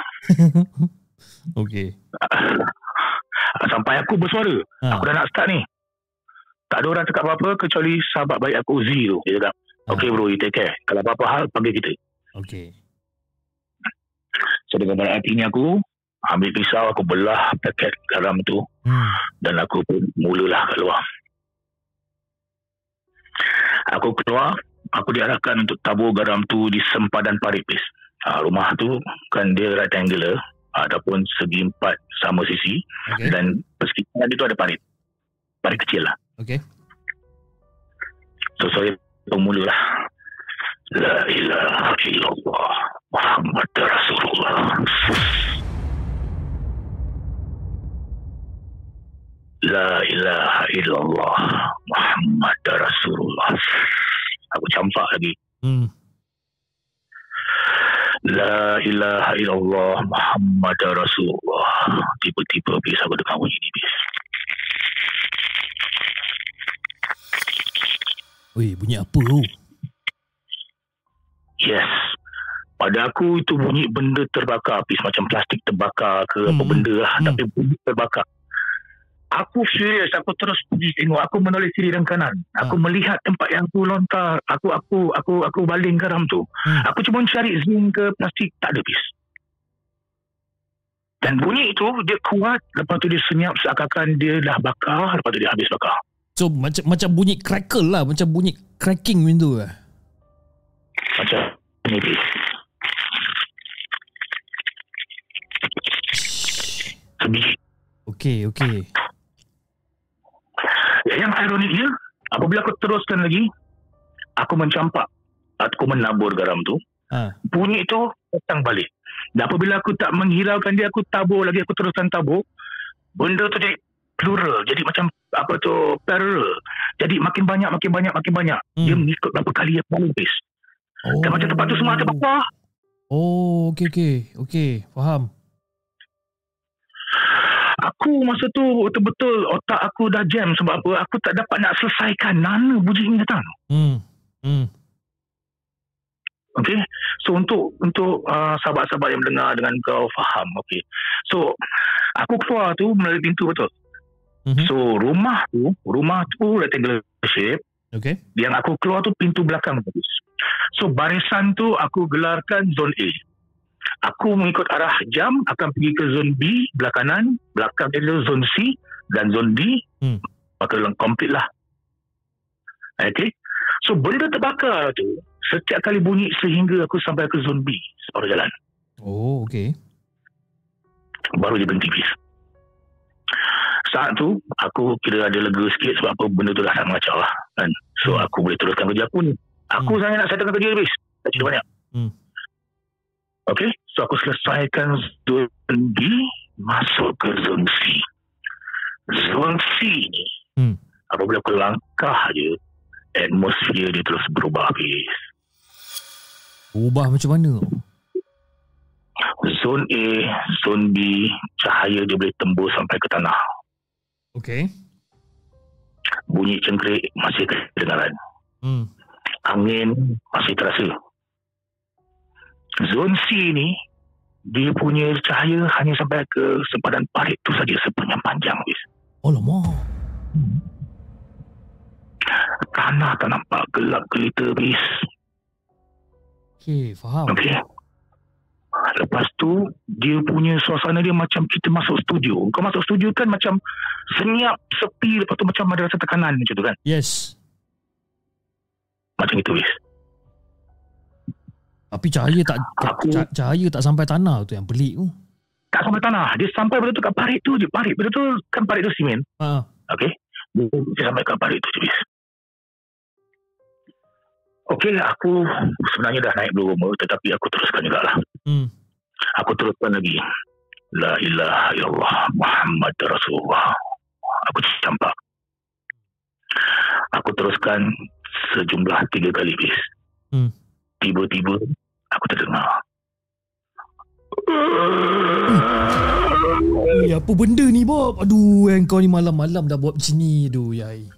okay. sampai aku bersuara Ha. aku dah nak start ni tak ada orang cakap apa-apa kecuali sahabat baik aku Z tu dia cakap Ha. okay bro you take care kalau apa-apa hal panggil kita Okay. So dengan berat hati ni aku ambil pisau aku belah paket garam tu Hmm. dan aku pun mulalah keluar. Aku keluar, aku diarahkan untuk tabur garam tu di sempadan parit bis. Ha, rumah tu kan dia rectangular ataupun segi empat sama sisi Okay. dan persekitaran dia tu ada parit. Parit kecil lah. Okay. So saya pemula lah. La ilaha illallah Muhammad Rasulullah. La ilaha illallah Muhammad Rasulullah. Aku campak lagi. Hmm. La ilaha illallah Muhammad Rasulullah. Tiba-tiba bis aku dengar bunyi ni bis. Weh, bunyi apa tu? Yes. Pada aku itu bunyi benda terbakar bis macam plastik terbakar ke apa Hmm. benda lah Hmm. tapi bunyi terbakar. Aku furious, aku terus pergi tengok, aku menoleh kiri dan kanan. Aku melihat tempat yang aku lontar, aku aku aku aku baling garam tu. Hmm. Aku cuma cari zinc ke plastik, tak ada bis. Dan bunyi itu dia kuat, lepas tu dia senyap seakan-akan dia dah bakar, lepas tu dia habis bakar. So macam macam bunyi crackle lah, macam bunyi cracking pintu lah. Macam ni bis. Sebiji. Okay, okay. Yang ironiknya, apabila aku teruskan lagi, aku mencampak. Aku menabur garam tu. Ha. Bunyi itu datang balik. Dan apabila aku tak menghiraukan dia, aku tabur lagi, aku teruskan tabur. Benda tu jadi plural. Jadi macam apa tu, parallel. Jadi makin banyak, makin banyak, makin banyak. Hmm. Dia mengikut berapa kali yang paling base. Oh. Dan macam tempat tu semua terbakar. Oh, okay, okay. Okay, faham. Aku masa tu betul-betul otak aku dah jam sebab apa? Aku tak dapat nak selesaikan mana bunyi ni datang. Hmm. Hmm. Okay. So untuk untuk uh, sahabat-sahabat yang mendengar dengan kau faham. Okay. So aku keluar tu melalui pintu betul. Mhm. So rumah tu, rumah tu rectangular shape. Okay. Yang aku keluar tu pintu belakang bagus. So barisan tu aku gelarkan zone A. Aku mengikut arah jam akan pergi ke zone B belah kanan, belakang dia tu zone C dan zone D. Hmm. Maka dalam lah. Okay. So benda terbakar tu setiap kali bunyi sehingga aku sampai ke zone B separuh jalan. Oh, okay. Baru dia berhenti bis. saat tu aku kira ada lega sikit sebab apa benda tu dah tak mengacau lah kan. So Hmm. aku boleh teruskan kerja aku ni. Aku Hmm. sangat nak settlekan kerja habis. Tak cerita banyak. Hmm. Okay. So aku selesaikan zone B masuk ke zone C. Zone C ni Hmm. apabila aku langkah je atmosfer dia terus berubah habis. Ubah macam mana? Zone A, zone B, cahaya dia boleh tembus sampai ke tanah. Okay. Bunyi cengkerik masih kedengaran. Hmm. angin masih terasa. Zon C ni dia punya cahaya hanya sampai ke sempadan parit tu saja sepanjang panjang bis. Alamak. Tanah tak nampak gelap gelita bis. Okay, faham. Okey. Lepas tu dia punya suasana dia macam kita masuk studio. Kau masuk studio kan macam senyap, sepi lepas tu macam ada rasa tekanan macam tu kan. Yes. Macam itu bis. Tapi cahaya tak, Aku- ca- cahaya tak sampai tanah tu yang pelik tu. Tak sampai tanah. Dia sampai betul-betul kat parit tu je. Parit betul-betul kan parit tu simen. Ha. Okey. Dia sampai ke parit tu je. Okey, aku sebenarnya dah naik belum rumah tetapi aku teruskan jugalah. Hmm. Aku teruskan lagi. La ilaha illallah Muhammad Rasulullah. Aku campak. Aku teruskan sejumlah tiga kali bis. Hmm. Tiba-tiba aku terdengar. Eh, apa benda ni Bob? Aduh, yang kau ni malam-malam dah buat macam ni. Aduh, yai.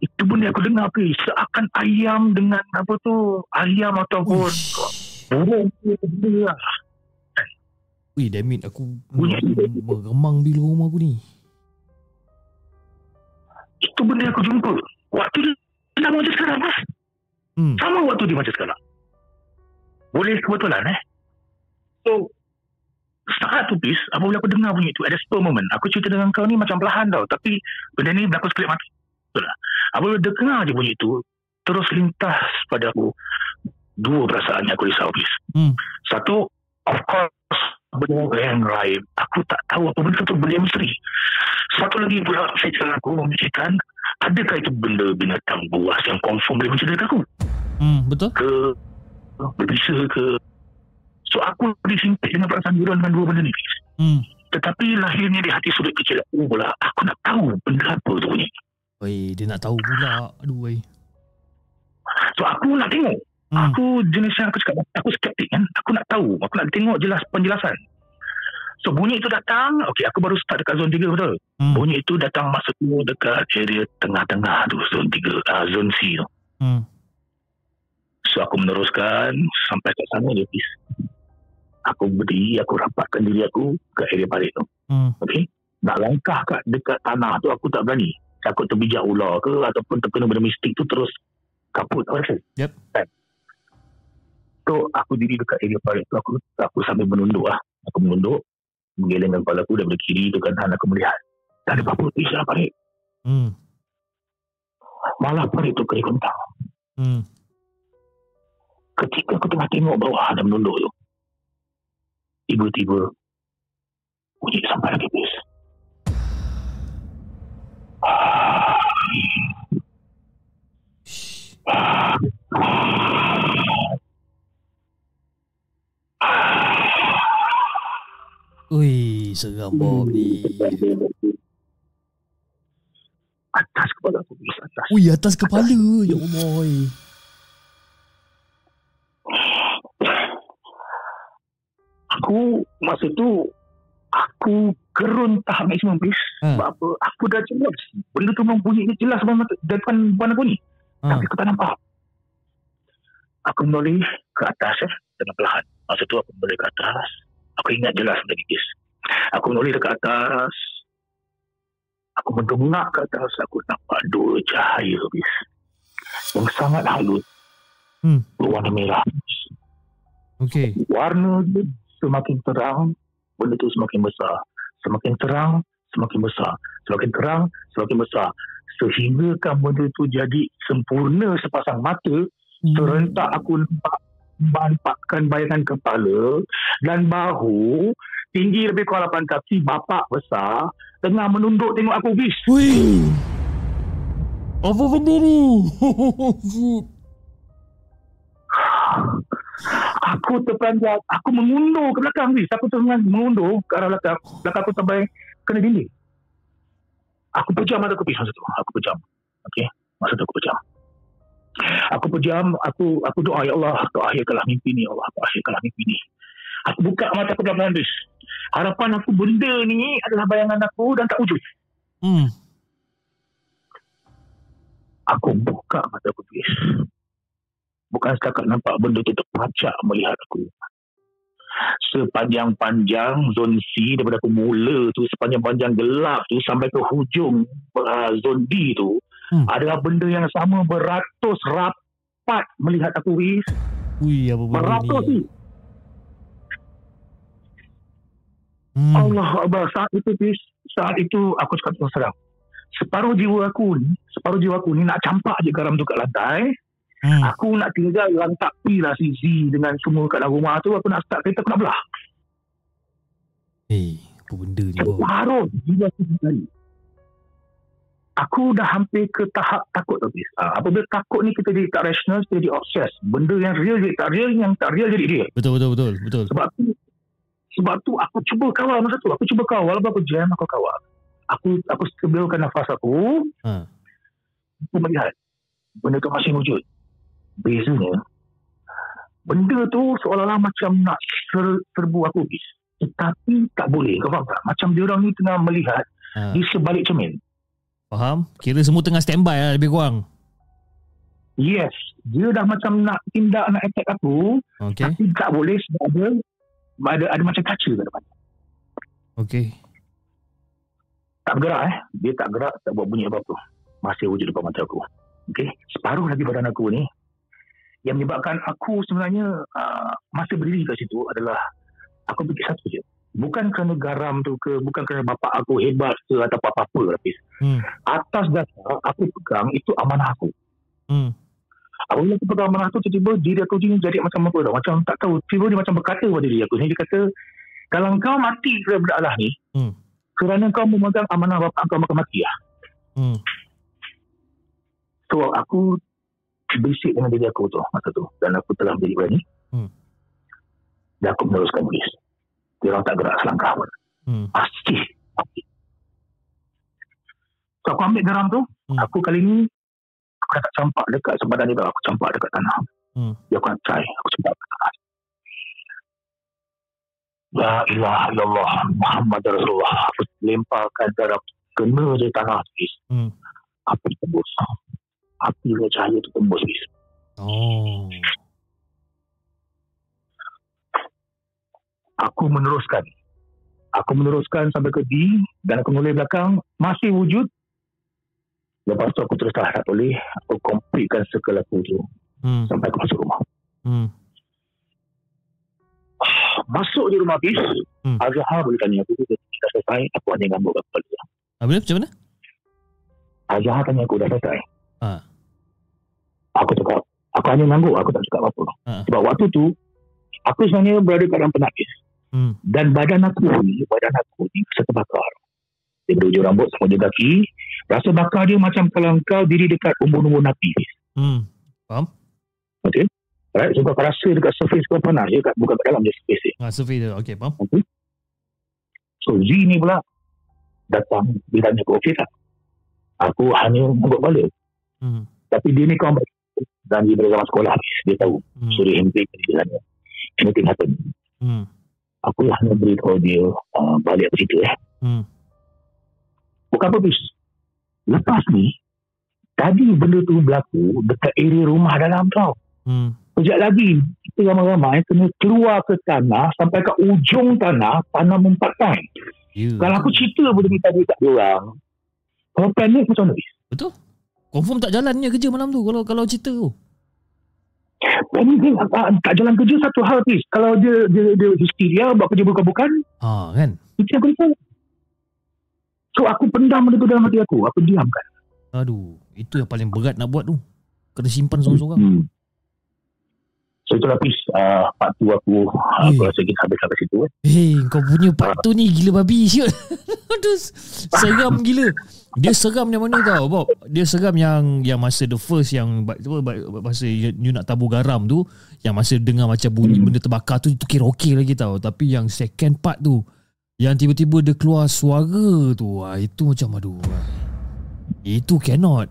Itu benda aku dengar bis. Seakan ayam dengan apa tu. Ayam ataupun Uish. burung. Benda lah. Ui, damn it. Aku meremang bila rumah aku ni. Itu benda yang aku jumpa. Waktu dia macam sekarang mas. Hmm. Sama waktu dia macam sekarang. Boleh kebetulan eh. So, saat tu bis, apabila aku dengar bunyi tu, at a spur moment, aku cerita dengan kau ni macam perlahan tau. Tapi benda ni berlaku sekelip mata. Betul lah. Apabila dengar je bunyi tu, terus lintas pada aku dua perasaan yang aku risau bis. Hmm. Satu, of course, benda yang raib. Aku tak tahu apa benda tu benda yang misteri. Satu lagi pula, saya aku memikirkan, adakah itu benda binatang buas yang confirm boleh menceritakan aku? Hmm, betul? ke berbisa ke so aku disimpit dengan perasaan geram dengan dua benda ni Hmm. tetapi lahirnya di hati sudut kecil aku pula aku nak tahu benda apa tu bunyi Oi, dia nak tahu pula. Aduh, oi. so aku nak tengok Hmm. aku jenis yang aku cakap aku skeptik kan aku nak tahu aku nak tengok jelas penjelasan so bunyi itu datang okey aku baru start dekat zon 3 betul Hmm. bunyi itu datang masuk tu dekat area tengah-tengah tu zon 3 uh, zon C tu Hmm. Aku meneruskan sampai ke sana je please. Aku berdiri, aku rapatkan diri aku ke area parit tu. Hmm. Okay. Nak langkah kat dekat tanah tu aku tak berani. Takut terbijak ular ke ataupun terkena benda mistik tu terus kaput tak rasa. Yep. Kan? So aku diri dekat area parit tu aku aku sambil menunduk lah. Aku menunduk menggelengkan kepala aku daripada kiri ke kanan aku melihat. Tak ada apa-apa dalam parit. Hmm. Malah parit tu kering kentang. Hmm. Ketika aku tengah tengok bawah dan menunduk tu tiba-tiba bunyi sampai lagi bis Ui, seram Bob ni. atas kepala aku bis atas Ui, atas kepala. Ya Allah. Aku masa tu aku gerun tahap maksimum bis Ha. sebab apa? Aku dah jelas. Benda tu memang bunyi jelas depan, depan depan aku ni Ha. tapi aku tak nampak. Aku menoleh ke atas eh, dengan perlahan. Masa tu aku menoleh ke atas. Aku ingat jelas lagi bis aku menoleh dekat atas. Aku mendongak ke atas. Aku nampak dua cahaya bis yang sangat halus Hmm. berwarna merah Okay. warna dia semakin terang, benda tu semakin besar. Semakin terang, semakin besar. Semakin terang, semakin besar. Sehingga kan benda tu jadi sempurna sepasang mata, serentak aku nampak nampakkan bayangan kepala dan bahu tinggi lebih kurang 8 kaki, bapak besar, tengah menunduk tengok aku bis. Wih. Apa benda ni? Aku terperanjat, aku mengundur ke belakang bis. Aku tengah mengundur ke arah belakang. Belakang aku sampai kena dinding. Aku pejam mata aku masa tu. Aku pejam. Okey, masa tu aku pejam. Aku pejam, aku aku doa ya Allah, kau akhirkanlah mimpi ni ya Allah, kau akhirkanlah mimpi ni. Aku buka mata aku pelan-pelan bis. Harapan aku benda ni adalah bayangan aku dan tak wujud. hmm. Aku buka mata aku bis. Bukan setakat nampak benda tu terpacak melihat aku. Sepanjang-panjang zon C daripada aku mula tu, sepanjang-panjang gelap tu sampai ke hujung uh, zon D tu, Hmm. hmm. adalah benda yang sama beratus rapat melihat aku bis. Wih, apa benda Beratus ni? ni. Hmm. Allah Akbar. Saat itu bis, saat itu aku cakap terus terang. Separuh jiwa aku ni, separuh jiwa aku ni nak campak je garam tu kat lantai. Hmm. Aku nak tinggal lantak pi lah si Z dengan semua kat dalam rumah tu. Aku nak start kereta, aku nak belah. Eh, apa benda ni? Separuh jiwa aku sekali. Aku dah hampir ke tahap takut tu. Bis. Ha, apabila takut ni kita jadi tak rational, kita jadi obses. Benda yang real jadi tak real, yang tak real jadi real. Betul, betul, betul, betul. Sebab tu sebab tu aku cuba kawal masa tu. Aku cuba kawal walaupun aku jam aku kawal. Aku aku stabilkan nafas aku. Ha. Aku melihat benda tu masih wujud. Bezanya benda tu seolah-olah macam nak ser, serbu aku. Tetapi tak boleh. Kau faham tak? Macam dia orang ni tengah melihat Ha. di sebalik cermin. Faham? Kira semua tengah standby lah lebih kurang. Yes. Dia dah macam nak tindak nak attack aku. Okay. Tapi tak boleh sebab ada ada, ada macam kaca kat depan. Okay. tak bergerak eh. Dia tak gerak, tak buat bunyi apa-apa. Masih wujud depan mata aku. Okey. Separuh lagi badan aku ni yang menyebabkan aku sebenarnya uh, masih berdiri kat situ adalah aku fikir satu je. Bukan kerana garam tu ke, bukan kerana bapak aku hebat ke atau apa-apa lapis. Hmm. Atas dasar aku pegang itu amanah aku. Hmm. Apabila aku pegang amanah tu tiba-tiba diri aku ni jadi macam apa tau. Macam tak tahu. Tiba dia macam berkata pada diri aku. Dia kata kalau kau mati kerana benda Allah ni Hmm. kerana kau memegang amanah bapak kau maka mati lah. Hmm. So aku berisik dengan diri aku tu masa tu dan aku telah menjadi berani. Hmm. Dan aku meneruskan tulis. Dia orang tak gerak selangkah pun. Hmm. Pasti. So aku ambil garam tu. Hmm. Aku kali ni aku tak campak dekat dia tau. Aku campak dekat tanah. Hmm. Dia aku nak try. Aku campak dekat tanah. La ilaha illallah Muhammad Rasulullah. Aku lemparkan garam kena je tanah. Hmm. Api tembus. Api dan cahaya tu tembus. Bis. Oh. aku meneruskan. Aku meneruskan sampai ke D dan aku mula belakang masih wujud. Lepas tu aku terus tak tak boleh. Aku completekan circle aku tu Hmm. sampai aku masuk rumah. Hmm. Masuk di rumah bis, Hmm. Azhar boleh tanya aku, dah selesai, aku hanya ngambuk kat kepala. Apa dia? Macam mana? Azhar tanya aku dah selesai. Ha. Aku cakap, aku hanya ngangguk, aku tak cakap apa-apa. Ha. Sebab waktu tu, aku sebenarnya berada dalam penapis. Hmm. Dan badan aku ni, badan aku ni rasa terbakar. Daripada ujung rambut sampai ujung kaki, rasa bakar dia macam kalau kau diri dekat umbun-umbun api. Hmm. Okay? Right? So kau rasa dekat surface kau panas je, kat, bukan kat dalam je surface dia. Ha, survey dia. Okay, faham? Okay? So Z ni pula datang, dia tanya aku, okey tak? Aku hanya ngangguk balik. Hmm. Tapi dia ni kawan baik. Dan dari zaman sekolah. Dia tahu. Hmm. So dia hempik dia tanya. Anything happen. Hmm. Aku hanya beritahu dia uh, balik ke situ eh. Hmm. Bukan apa. Lepas ni, tadi benda tu berlaku dekat area rumah dalam tau. Hmm. Sekejap lagi, kita ramai-ramai kena keluar ke tanah sampai ke ujung tanah, tanah mempatkan. Ya. Kalau aku cerita benda ni tadi kat dia orang, kalau panik macam mana? Betul. Confirm tak jalannya kerja malam tu kalau kalau cerita tu. Panik ni uh, tak jalan kerja satu hal bis. Kalau dia dia, dia histeria, buat kerja bukan-bukan, Ha, kan? itu yang aku risau. So aku pendam benda tu dalam hati aku. Aku diamkan. Aduh, itu yang paling berat nak buat tu. Kena simpan seorang-seorang. Hmm. So itulah Pis uh, Part tu aku uh, Aku Eh. rasa kita habis sampai situ eh. Hei, kau punya part tu ni gila babi siut. Aduh, seram gila. Dia seram yang mana tau, Bob? Dia seram yang yang masa the first yang apa masa you, you nak tabur garam tu, yang masa dengar macam bunyi Hmm. benda terbakar tu itu kira okey lagi tau. Tapi yang second part tu yang tiba-tiba dia keluar suara tu, ah itu macam aduh. ah. Itu cannot.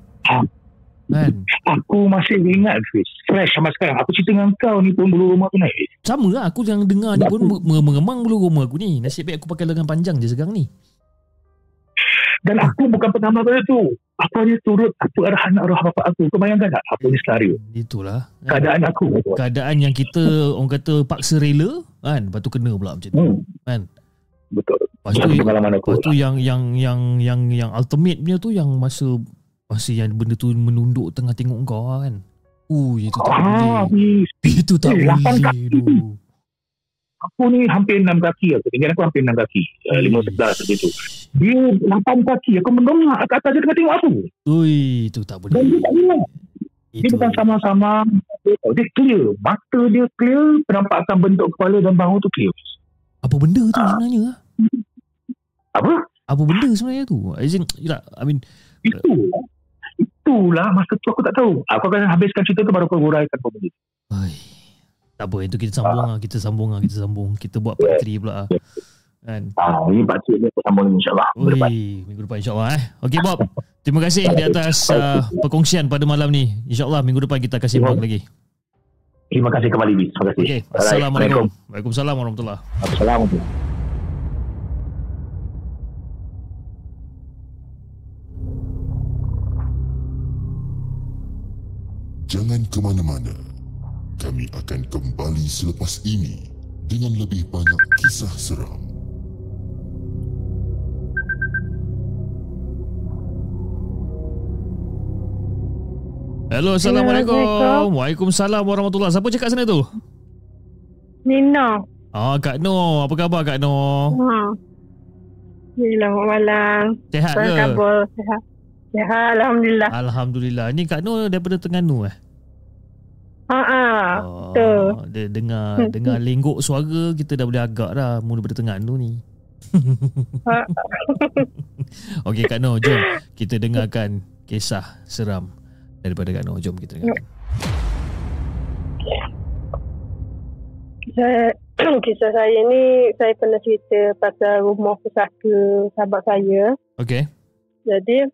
Kan? Aku masih ingat Fiz Fresh sampai sekarang Aku cerita dengan kau ni pun Bulu rumah tu naik Sama lah aku yang dengar ni pun me- mengemang bulu rumah aku ni. Nasib baik aku pakai lengan panjang je sekarang ni. Dan aku bukan pernah melakukan itu Aku hanya turut Apa arahan arwah bapak aku Kau bayangkan tak Apa ni senario Itulah. Keadaan aku keadaan yang kita orang kata paksa rela kan lepas tu kena pula macam tu hmm. Kan? Betul lepas tu Itu pengalaman aku lepas tu yang yang yang yang yang ultimate punya tu yang masa masa yang benda tu menunduk tengah tengok kau lah kan uh itu tak Ah, boleh itu tak Eh, lapan boleh tu Aku ni hampir 6 kaki aku. Tinggal aku hampir 6 kaki. Uh, 5 sebelas macam tu. Dia 8 kaki. Aku mendongak ke atas dia tengah tengok aku. ui itu tak Dan dia boleh tak. Dia itu bukan sama-sama. Dia clear. Mata dia clear. Penampakan bentuk kepala dan bahu tu clear. apa benda tu Ah. sebenarnya? Apa? apa benda sebenarnya tu as in yelah, I mean Itu. Itulah masa tu aku tak tahu. Aku akan habiskan cerita tu baru aku huraikan kau benda. tu. tak apa itu kita sambung lah kita sambung lah kita sambung kita buat part 3 pula ah. kan Ah, ini pakcik ni aku sambung insyaAllah. Minggu depan. Minggu depan insyaAllah eh. Okey Bob, terima kasih di atas uh, perkongsian pada malam ni. InsyaAllah minggu depan kita akan sembang lagi. Terima kasih kembali, Bis. Terima kasih. Alright. Assalamualaikum. Waalaikumsalam warahmatullahi Assalamualaikum. Jangan ke mana-mana. Kami akan kembali selepas ini dengan lebih banyak kisah seram. Hello, Assalamualaikum. Waalaikumsalam warahmatullahi Siapa cakap sana tu? Nina. Ah, Kak Noh. Apa khabar Kak Noh? Ha. Selamat malam. Sehat Apa ke? khabar? Sehat. Sehat, Alhamdulillah. Alhamdulillah. Ni Kak Noh daripada Terengganu eh? Ha ah. Oh, betul. dia dengar dengar lenggok suara kita dah boleh agak dah mula daripada Terengganu ni. Okey Kak Noh, jom kita dengarkan kisah seram daripada Kak Noh. Jom kita dengarkan. Saya, kisah saya ni, saya pernah cerita pasal rumah pusaka sahabat saya. Okey. Jadi,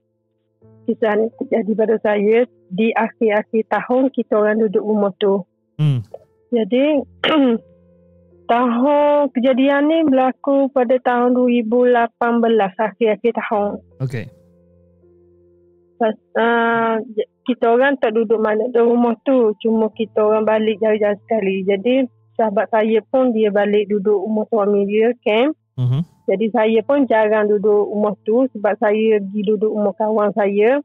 kisah ni terjadi pada saya di akhir-akhir tahun kita orang duduk rumah tu. Hmm. Jadi, tahun kejadian ni berlaku pada tahun 2018, akhir-akhir tahun. Okey. Pas, uh, kita orang tak duduk mana di rumah tu. Cuma kita orang balik jauh-jauh sekali. Jadi, sahabat saya pun dia balik duduk rumah suami dia, camp. Mhm. Jadi saya pun jarang duduk rumah tu sebab saya pergi duduk rumah kawan saya.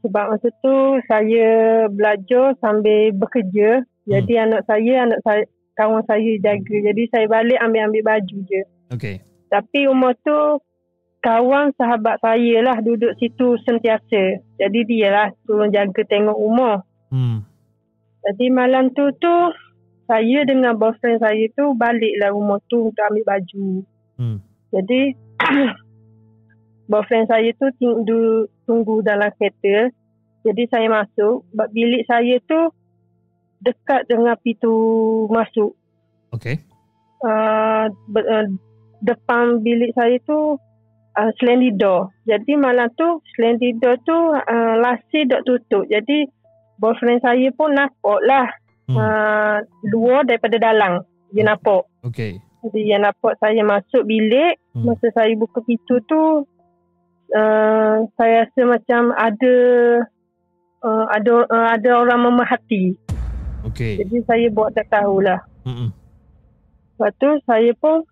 Sebab masa tu saya belajar sambil bekerja. Jadi anak saya, anak saya, kawan saya jaga. Jadi saya balik ambil-ambil baju je. Okey. Tapi rumah tu kawan sahabat saya lah duduk situ sentiasa. Jadi dia lah tolong jaga tengok rumah. Hmm. Jadi malam tu tu saya dengan boyfriend saya tu baliklah rumah tu untuk ambil baju. Hmm. Jadi boyfriend saya tu tunggu, tunggu dalam kereta. Jadi saya masuk. Bilik saya tu dekat dengan pintu masuk. Okey. Uh, be, uh, depan bilik saya tu uh, sliding door. Jadi malam tu sliding door tu uh, lasir dok tutup. Jadi boyfriend saya pun nampak lah Hmm. uh, luar daripada dalam. Dia nampak. Okey. Jadi dia nampak saya masuk bilik. Hmm. Masa saya buka pintu tu uh, saya rasa macam ada uh, ada uh, ada orang memerhati. Okey. Jadi saya buat tak tahulah. Hmm. Lepas tu saya pun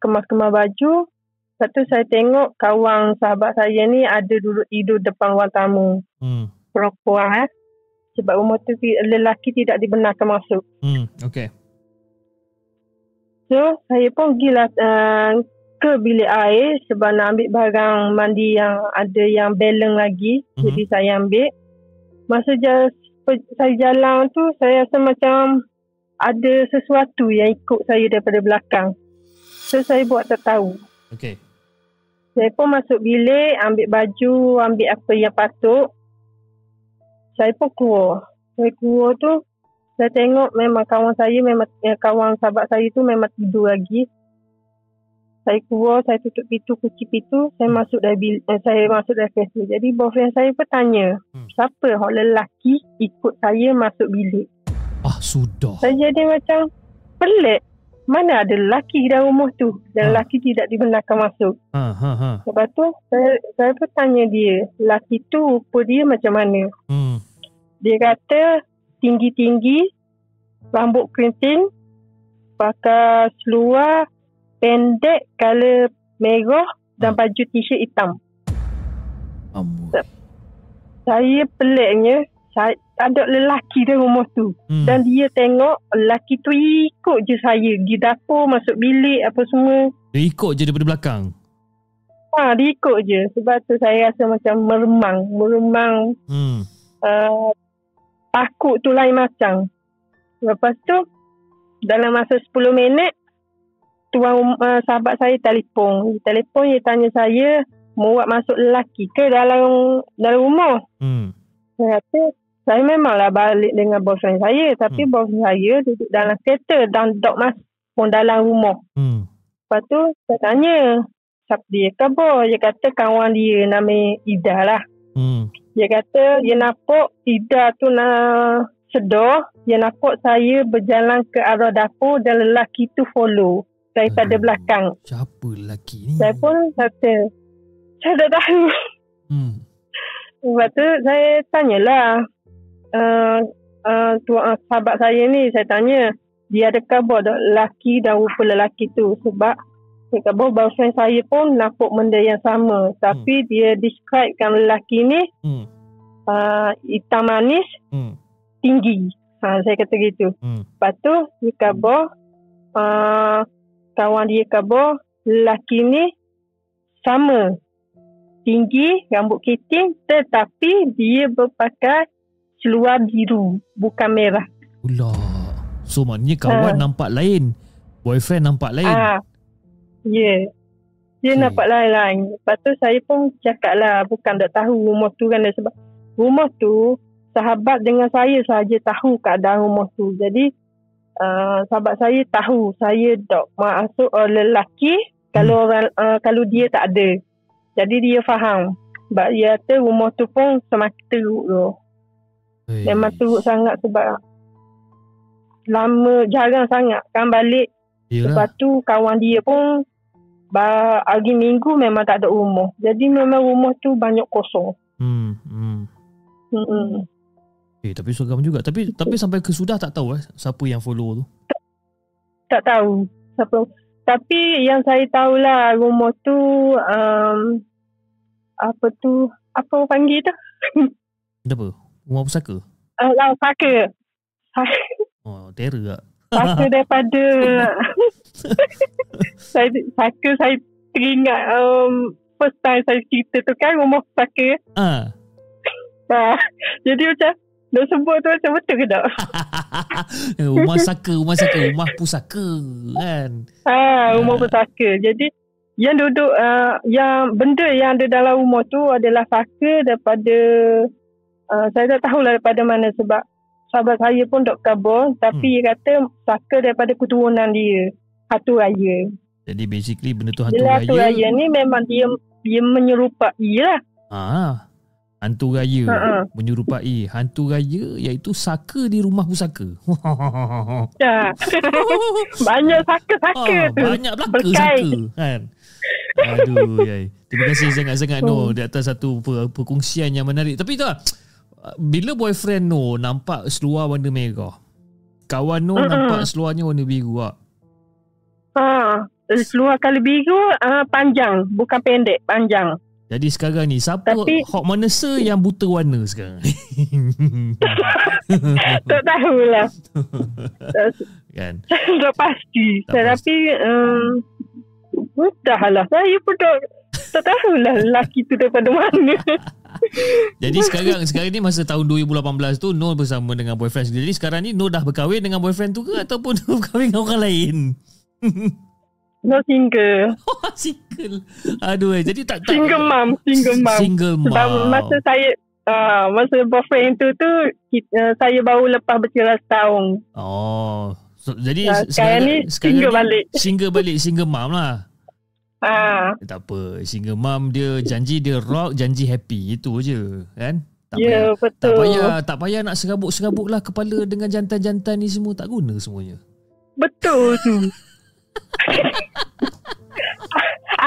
kemas-kemas baju. Lepas tu saya tengok kawan sahabat saya ni ada duduk tidur depan ruang tamu. Hmm. Perempuan eh. Sebab rumah tu lelaki tidak dibenarkan masuk. Hmm. Okey. So saya pun pergilah uh, ke bilik air sebab nak ambil barang mandi yang ada yang balance lagi. Mhm. Jadi saya ambil. Masa pe- saya jalan tu saya rasa macam ada sesuatu yang ikut saya daripada belakang. So saya buat tak tahu. Okey. Saya pun masuk bilik, ambil baju, ambil apa yang patut. Saya pun keluar. Saya keluar tu, saya tengok memang kawan saya, memang eh, kawan sahabat saya tu memang tidur lagi. Saya keluar, saya tutup pintu, kunci pintu, saya masuk dari bil- eh, saya masuk dari kereta. Jadi boyfriend saya pun tanya, Hmm. siapa orang lelaki ikut saya masuk bilik? Ah, sudah. Saya jadi macam pelik. Mana ada lelaki dalam rumah tu dan Ah. lelaki tidak dibenarkan masuk. Ha, ha, ha. Lepas tu saya, saya pun tanya dia, lelaki tu rupa dia macam mana? Hmm. Dia kata tinggi-tinggi, rambut kerinting, pakai seluar pendek color merah dan baju t-shirt hitam. Amboi. Saya peliknya, saya, tak ada lelaki dalam rumah tu. Hmm. Dan dia tengok lelaki tu ikut je saya. Di dapur, masuk bilik apa semua. Dia ikut je daripada belakang. Ha, dia ikut je. Sebab tu saya rasa macam meremang. Meremang. Hmm. Uh, takut tu lain macam. Lepas tu, dalam masa 10 minit, tuan uh, sahabat saya telefon. Dia telefon, dia tanya saya, mau buat masuk lelaki ke dalam dalam rumah? Hmm. Saya kata, saya memanglah balik dengan boyfriend saya. Tapi Hmm. boyfriend saya duduk dalam kereta dan dok mas pun dalam rumah. Hmm. Lepas tu, saya tanya, siapa dia khabar? Dia kata kawan dia nama Ida lah. Hmm. Dia kata dia nampak Ida tu nak sedar. Dia nampak saya berjalan ke arah dapur dan lelaki tu follow daripada Aduh. belakang. Siapa lelaki ni? Saya pun kata, saya tak tahu. Hmm. Lepas tu saya tanyalah uh, uh, tuan uh, sahabat saya ni, saya tanya dia ada khabar tak lelaki dan rupa lelaki tu sebab dia khabar boyfriend saya pun nampak benda yang sama tapi dia describekan lelaki ni Hmm. uh, hitam manis Hmm. tinggi. Ha, saya kata gitu. Hmm. Lepas tu dia khabar uh, kawan dia khabar lelaki ni sama tinggi, rambut keriting tetapi dia berpakai seluar biru bukan merah. Pula. So maknanya kawan Ha. nampak lain. Boyfriend nampak lain. Ah, ya. Yeah. Dia Hmm. nampak lain-lain. Lepas tu saya pun cakap lah bukan tak tahu rumah tu kan sebab rumah tu sahabat dengan saya saja tahu keadaan rumah tu. Jadi uh, sahabat saya tahu saya dok masuk uh, lelaki kalau orang uh, kalau dia tak ada. Jadi dia faham. Sebab dia kata rumah tu pun semakin teruk tu. Hei. Memang teruk sangat sebab lama jarang sangat kan balik Lepas Yelah. tu kawan dia pun hari minggu memang tak ada rumah. Jadi memang rumah tu banyak kosong. Hmm. Hmm. Mm-mm. Eh tapi seram juga. Tapi tapi sampai ke sudah tak tahu eh siapa yang follow tu. Tak tahu siapa. Tapi yang saya tahulah rumah tu um, apa tu apa orang panggil tu? Apa? Rumah pusaka? Uh, lah, saka. Saka, Oh, terror tak? Saka daripada saya saka saya teringat um, first time saya cerita tu kan rumah saka. Ah. Ha, jadi macam nak sebut tu macam betul ke tak? rumah saka, rumah saka, rumah pusaka kan. Ha, rumah Ah. pesaka. Jadi yang duduk uh, yang benda yang ada dalam rumah tu adalah saka daripada uh, saya tak tahulah daripada mana sebab sahabat saya pun dok kabur tapi Hmm. dia kata saka daripada keturunan dia. Hatu raya. Jadi basically benda tu hantu raya. hatu raya ni memang dia dia menyerupai lah. Ah. Hantu raya Ha-ha. menyerupai hantu raya iaitu saka di rumah pusaka. Ha. Banyak saka-saka ah, tu. banyak belaka Berkait. saka kan. Aduh, yai. Terima kasih sangat-sangat Noh di atas satu per- perkongsian yang menarik. Tapi tu lah, bila boyfriend Noh nampak seluar warna merah, kawan Noh Mm-mm. nampak seluarnya warna biru tak? Ha. Seluar kali biru uh, panjang. Bukan pendek. Panjang. Jadi sekarang ni siapa Tapi- hot manusia yang buta warna sekarang? tak tahulah. kan? tak pasti. Tak Tetapi um, entahlah. Saya pun tak, tak tahulah lelaki tu daripada mana. Jadi sekarang sekarang ni masa tahun 2018 tu Nur bersama dengan boyfriend sendiri. Jadi sekarang ni Nur dah berkahwin dengan boyfriend tu ke ataupun Nur berkahwin dengan orang lain? No single. single. Aduh, eh. jadi tak tak Single mom. Single mom. Single mom. Sebab masa saya uh, masa boyfriend tu tu kita, uh, saya baru lepas bercerai setahun. Oh. So, jadi Ya, sekarang ni single balik. Single balik, single mom lah. Ah, Eh, Tak apa, single mom dia janji dia rock, janji happy. Itu je, kan? Tak ya payah, betul. tak payah, tak payah nak serabut-serabut lah kepala dengan jantan-jantan ni semua. Tak guna semuanya. Betul tu.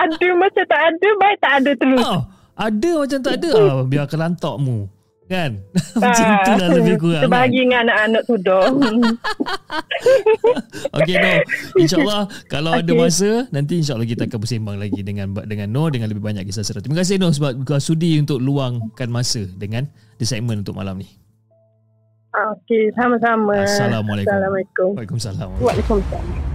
ada macam tak ada, baik tak ada terus. Oh, ada macam tak ada. Ah, biar kelantakmu. Kan? macam Ah, itulah lebih kurang. Kan? Terbahagi dengan anak-anak tu dah. Okey no. InsyaAllah kalau okay. ada masa nanti insyaAllah kita akan bersembang lagi dengan dengan No dengan lebih banyak kisah seram. Terima kasih No sebab kau sudi untuk luangkan masa dengan the segment untuk malam ni. Okey, sama-sama. Assalamualaikum. Assalamualaikum. Waalaikumsalam. Waalaikumsalam.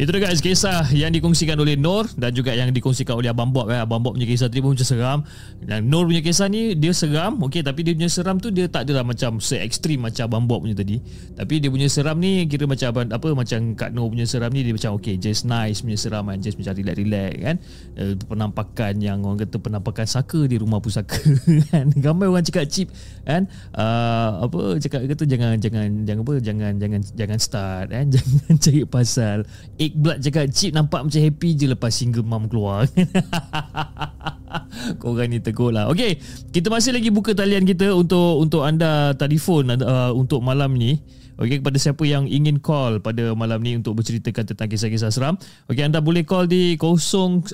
Itu dia guys kisah yang dikongsikan oleh Nur dan juga yang dikongsikan oleh Abang Bob. Eh. Abang Bob punya kisah tadi pun macam seram. Dan Nur punya kisah ni dia seram. Okey tapi dia punya seram tu dia tak adalah macam se-ekstrim macam Abang Bob punya tadi. Tapi dia punya seram ni kira macam abang, apa macam Kak Nur punya seram ni dia macam okey just nice punya seram kan. Just macam relax-relax kan. Eh, penampakan yang orang kata penampakan saka di rumah pusaka kan. Gambar orang cakap cheap kan. Uh, apa cakap kata jangan jangan jangan apa jangan jangan jangan start kan. Jangan cari pasal. Egg blood cakap cheap nampak macam happy je lepas single mom keluar. Korang ni tegur lah. Okey, kita masih lagi buka talian kita untuk untuk anda telefon uh, untuk malam ni. Okey, kepada siapa yang ingin call pada malam ni untuk berceritakan tentang kisah-kisah seram. Okey, anda boleh call di 0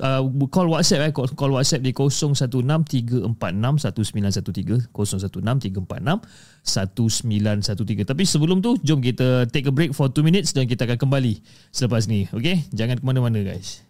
uh, call WhatsApp eh call, WhatsApp di 0163461913 0163461913. Tapi sebelum tu jom kita take a break for 2 minutes dan kita akan kembali selepas ni. Okey, jangan ke mana-mana guys.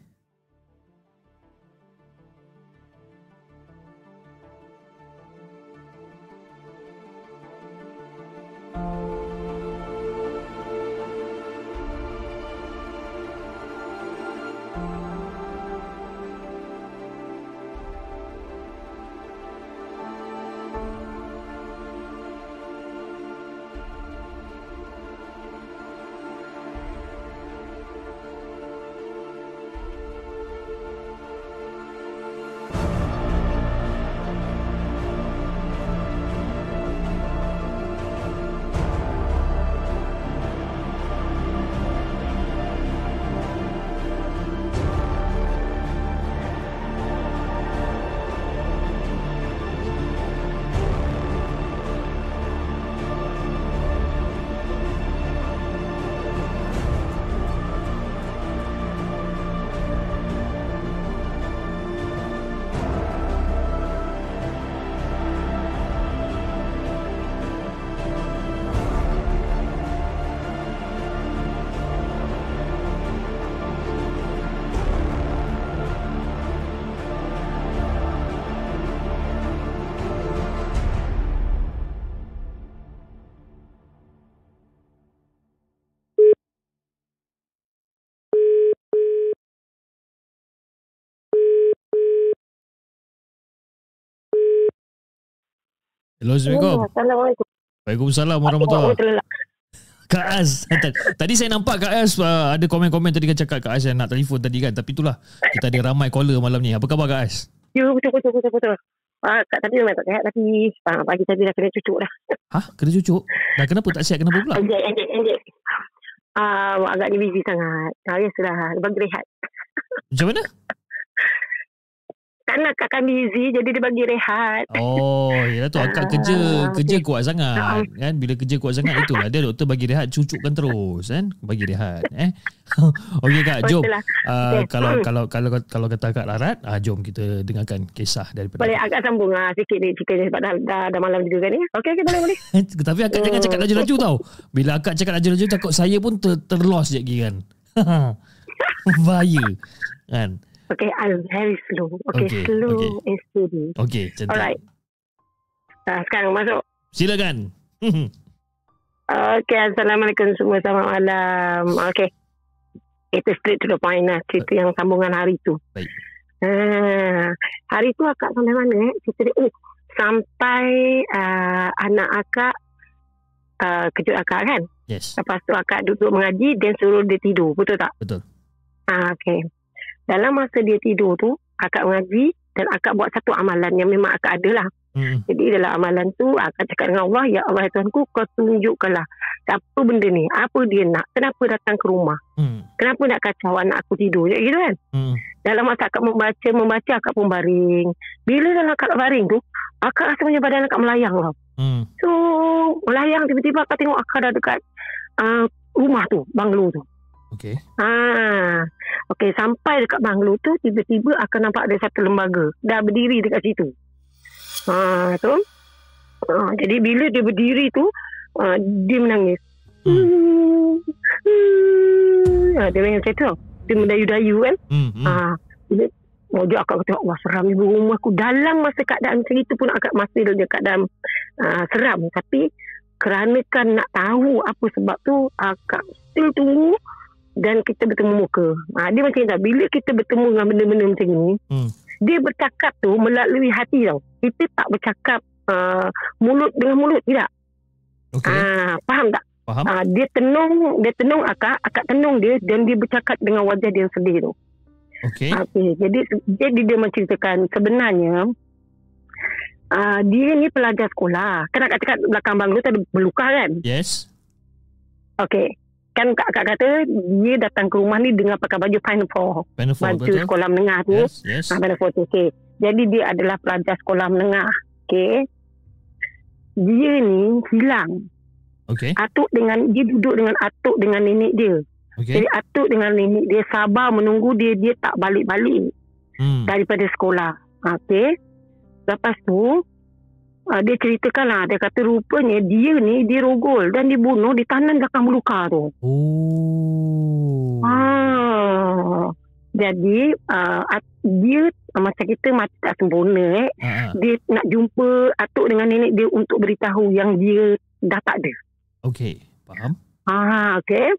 Hello, Assalamualaikum. Assalamualaikum. Waalaikumsalam warahmatullahi. Kak Az Tadi saya nampak Kak Az uh, Ada komen-komen tadi kan cakap Kak Az yang nak telefon tadi kan Tapi itulah Kita ada ramai caller malam ni Apa khabar Kak Az? Ya, betul, betul, betul, betul. Ah, Kak tadi memang tak sihat tapi ah, pagi tadi dah kena cucuk dah. Hah? Kena cucuk? Dah kenapa tak sihat? Kenapa pula? Anjek, anjek, anjek. Ah, agaknya busy sangat. Ah, ya sudah, bagi rehat. Macam mana? Kan akak kan busy jadi dia bagi rehat. Oh, yalah tu akak Ah, kerja kerja okey. kuat sangat Ah. kan. Bila kerja kuat sangat itulah dia doktor bagi rehat cucukkan terus kan. Bagi rehat eh. Okey Kak, jom. Betul lah. Uh, Okey. kalau Hmm. kalau kalau kalau kata Kak Larat, ah jom kita dengarkan kisah daripada Boleh agak sambung ah, sikit ni ceritanya sebab dah, dah, dah malam juga kan ni. Okey, okey, boleh, boleh. Tapi akak jangan cakap laju-laju tau. Bila akak cakap laju-laju takut saya pun ter, terlos je kan. Bahaya. Kan? Okay, I'm very slow. Okay, Okay, slow okay. and steady. Okey, cantik. Alright. Uh, sekarang masuk. Silakan. Okay, Assalamualaikum semua. Selamat malam. Okay. Itu straight to the point lah. Cerita yang sambungan hari tu. Baik. Uh, hari tu akak sampai mana eh? Cerita dia, oh, sampai uh, anak akak uh, kejut akak kan? Yes. Lepas tu akak duduk mengaji dan suruh dia tidur. Betul tak? Betul. Ah, okay. Dalam masa dia tidur tu, akak mengaji dan akak buat satu amalan yang memang akak ada lah. Hmm. Jadi dalam amalan tu akak cakap dengan Allah, Ya Allah ya Tuhanku, kau tunjukkanlah apa benda ni, apa dia nak, kenapa datang ke rumah, Hmm. kenapa nak kacau anak aku tidur, ya, gitu kan. Hmm. Dalam masa akak membaca, membaca akak pun baring. Bila dalam akak baring tu, akak rasa macam badan akak melayang tau. Hmm. So, melayang tiba-tiba akak tengok akak dah dekat uh, rumah tu, banglo tu. Okey. Ah, okey sampai dekat banglo tu tiba-tiba akan nampak ada satu lembaga dah berdiri dekat situ. Ah, tu. Ah, jadi bila dia berdiri tu, ah, dia menangis. Hmm. Hmm. Ah, dia macam tu. Dia mendayu-dayu kan. Hmm. hmm. Bila Mojo akak kata, wah seram ibu rumah aku. Dalam masa keadaan macam itu pun akak masih dia keadaan uh, seram. Tapi kerana kan nak tahu apa sebab tu, akak still tunggu dan kita bertemu muka. Ha, dia macam tak. Bila kita bertemu dengan benda-benda macam ni, Hmm. dia bercakap tu melalui hati tau. Kita tak bercakap uh, mulut dengan mulut, tidak. Okey. Ah, faham tak? Faham? Ah, dia tenung, dia tenung akak, akak tenung dia dan dia bercakap dengan wajah dia yang sedih tu. Okey. Okey, jadi jadi dia menceritakan sebenarnya uh, dia ni pelajar sekolah. Kan akak cakap belakang banglo tu ada belukar kan? Yes. Okey. Kan kak, akak kata dia datang ke rumah ni dengan pakai baju pinafore. Pinafore Baju betul. sekolah menengah tu. Yes. Yes. Ah, pinafore tu. Okey. Jadi dia adalah pelajar sekolah menengah. Okey. Dia ni hilang. Okey. Atuk dengan dia duduk dengan atuk dengan nenek dia. Okey. Jadi atuk dengan nenek dia sabar menunggu dia dia tak balik-balik. Hmm. daripada sekolah. Okey. Lepas tu uh, dia ceritakan lah dia kata rupanya dia ni dia rogol dan dibunuh di tangan belakang belukar tu. Oh. Ah. Jadi uh, dia uh, macam kita mati tak sempurna eh. Ah, ah. Dia nak jumpa atuk dengan nenek dia untuk beritahu yang dia dah tak ada. Okey. Faham? Ah, okey.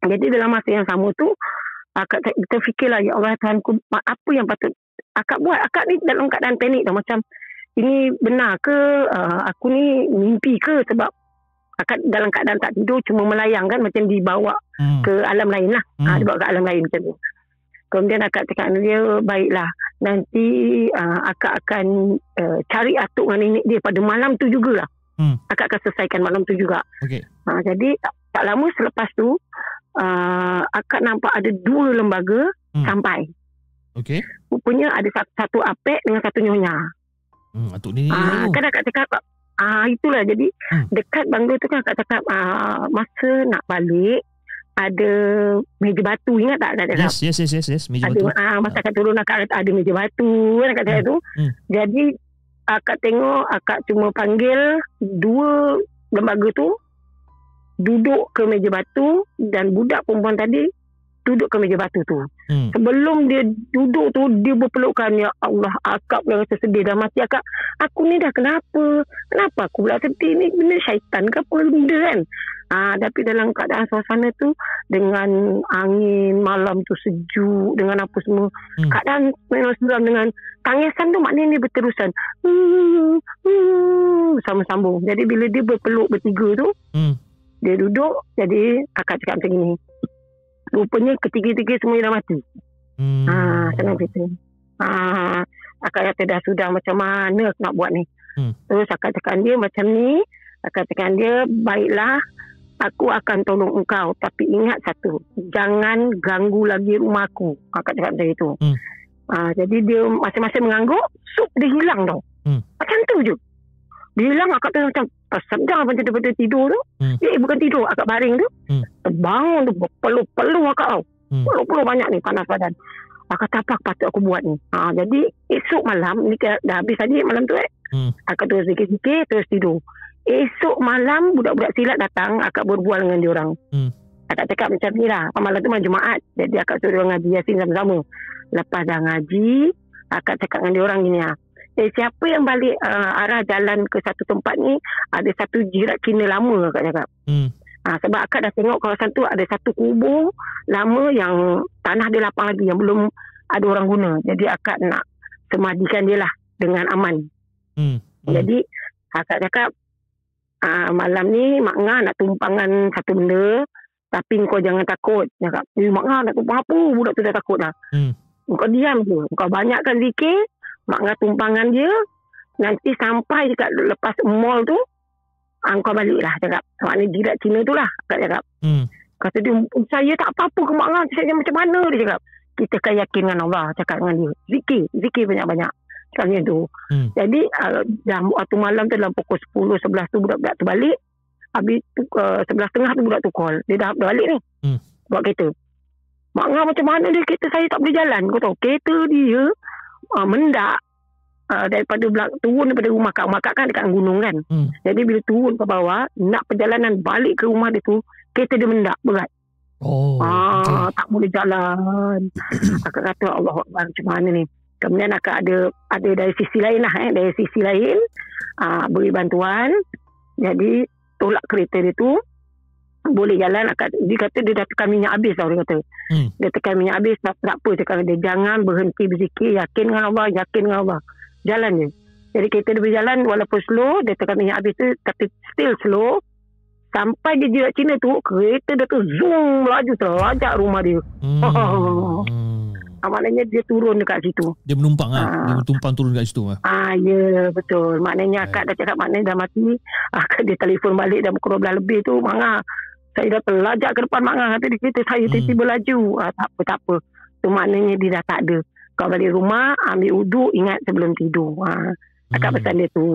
Jadi dalam masa yang sama tu akak kita fikirlah ya Allah Tuhanku ma- apa yang patut akak buat. Akak ni dalam keadaan panik dah macam ini benar ke uh, aku ni mimpi ke sebab akak dalam keadaan tak tidur cuma melayang kan macam dibawa Hmm. ke alam lain lah. Hmm. Hmm. Ha, dibawa ke alam lain macam tu. Kemudian akak cakap dengan dia, baiklah nanti uh, akak akan uh, cari atuk dengan nenek dia pada malam tu jugalah. Hmm. Akak akan selesaikan malam tu juga. Okey. Ha, jadi tak, tak lama selepas tu uh, akak nampak ada dua lembaga Hmm. hmm. sampai. Okey. Rupanya ada satu, satu apek dengan satu nyonya. Hmm. Atuk ni. Ah, kan akak cakap ah itulah jadi Hmm. dekat banglo tu kan akak cakap ah, masa nak balik ada meja batu ingat tak cakap? Yes, yes, yes, yes, yes. Meja ada batu. ah masa akak turun akak kata ada meja batu kan cakap Hmm. tu. Hmm. Jadi akak tengok akak cuma panggil dua lembaga tu duduk ke meja batu dan budak perempuan tadi duduk ke meja batu tu. Hmm. Sebelum dia duduk tu dia berpelukan ya Allah akak pula rasa sedih dah mati akak. Aku ni dah kenapa? Kenapa aku pula sedih ni benda syaitan ke apa benda kan? Ah tapi dalam keadaan suasana tu dengan angin malam tu sejuk dengan apa semua Hmm. keadaan memang seram dengan tangisan tu maknanya dia berterusan. Hmm, hmm, sambung-sambung. Jadi bila dia berpeluk bertiga tu Hmm. dia duduk jadi kakak cakap macam ni. Rupanya ketiga-tiga semua dah mati. Hmm. Ha, senang cerita. Ha, akak kata dah sudah macam mana aku nak buat ni. Hmm. Terus akak cakap dia macam ni. Akak cakap dia, baiklah aku akan tolong engkau. Tapi ingat satu, jangan ganggu lagi rumah aku. Akak cakap macam itu. Hmm. Ha, jadi dia masing-masing mengangguk, sup dia hilang tau. Hmm. Macam tu je. Dia hilang akak tu macam tersedar macam daripada tidur tu. Hmm. Eh bukan tidur, akak baring tu. Hmm. Terbangun tu, berpeluh-peluh akak tau. Hmm. Peluh-peluh banyak ni panas badan. Akak kata apa patut aku buat ni. Ha, jadi esok malam, ni dah habis tadi malam tu eh. Hmm. Akak terus zikir-zikir, terus tidur. Esok malam budak-budak silat datang, akak berbual dengan diorang. Hmm. Akak cakap macam ni lah. Malam tu malam Jumaat. Jadi akak suruh ngaji Yasin sama-sama. Lepas dah ngaji, akak cakap dengan dia orang gini lah. Eh, siapa yang balik uh, arah jalan ke satu tempat ni, ada satu jirat kina lama akak cakap. Hmm. Ha, sebab akak dah tengok kawasan tu ada satu kubur lama yang tanah dia lapang lagi yang belum ada orang guna. Jadi akak nak semadikan dia lah dengan aman. Hmm. Hmm. Jadi akak cakap uh, malam ni Mak Ngah nak tumpangkan satu benda tapi kau jangan takut. Dia Cakap, eh, Mak Ngah nak tumpang apa? Budak tu dah takut dah. Hmm. Kau diam je. Kau banyakkan zikir. Mak Ngah tumpangkan dia. Nanti sampai dekat lepas mall tu. Ah, kau balik lah cakap. Maknanya jirat Cina tu lah. Akak cakap. Hmm. Kata dia, saya tak apa-apa ke Mak Ngah. Saya macam mana dia cakap. Kita kan yakin dengan Allah. Cakap dengan dia. Zikir. Zikir banyak-banyak. Cakap macam tu. Hmm. Jadi uh, dah waktu malam tu dalam pukul 10, 11 tu budak-budak tu balik. Habis tu, uh, 11 tengah tu budak tu call. Dia dah, dah balik ni. Hmm. Buat kereta. Mak Ngah macam mana dia kereta saya tak boleh jalan. Kau tahu kereta dia uh, mendak. Uh, daripada belak- turun daripada rumah kak. Rumah kak kan dekat gunung kan. Hmm. Jadi bila turun ke bawah, nak perjalanan balik ke rumah dia tu, kereta dia mendak berat. Oh. Ah, Okay. tak boleh jalan. akak kata Allah macam mana ni. Kemudian akak ada ada dari sisi lain lah eh. Dari sisi lain ah, beri bantuan. Jadi tolak kereta dia tu boleh jalan dia kata dia dah tekan minyak habis tau dia kata. Hmm. Dia tekan minyak habis tak, tak apa cakap dia jangan berhenti berzikir yakin dengan Allah yakin dengan Allah. Jalan je. Jadi kereta dia berjalan walaupun slow dia tekan minyak habis tu tapi still slow sampai dia jirat Cina tu kereta dia tu zoom melaju terlajak rumah dia. Hmm. Oh. Hmm. Ah, maknanya dia turun dekat situ. Dia menumpang ah. Ah. Dia menumpang turun kat situ ah. Ah ya betul. Maknanya akak dah cakap maknanya dah mati. Akak dia telefon balik dah pukul 12 lebih tu. Manga saya dah terlajak ke depan Manga kata dia kereta saya Hmm. tiba-tiba laju. Ah, tak apa tak apa. Tu maknanya dia dah tak ada. Kau balik rumah ambil uduk ingat sebelum tidur. Ah, akak Hmm. pesan dia tu.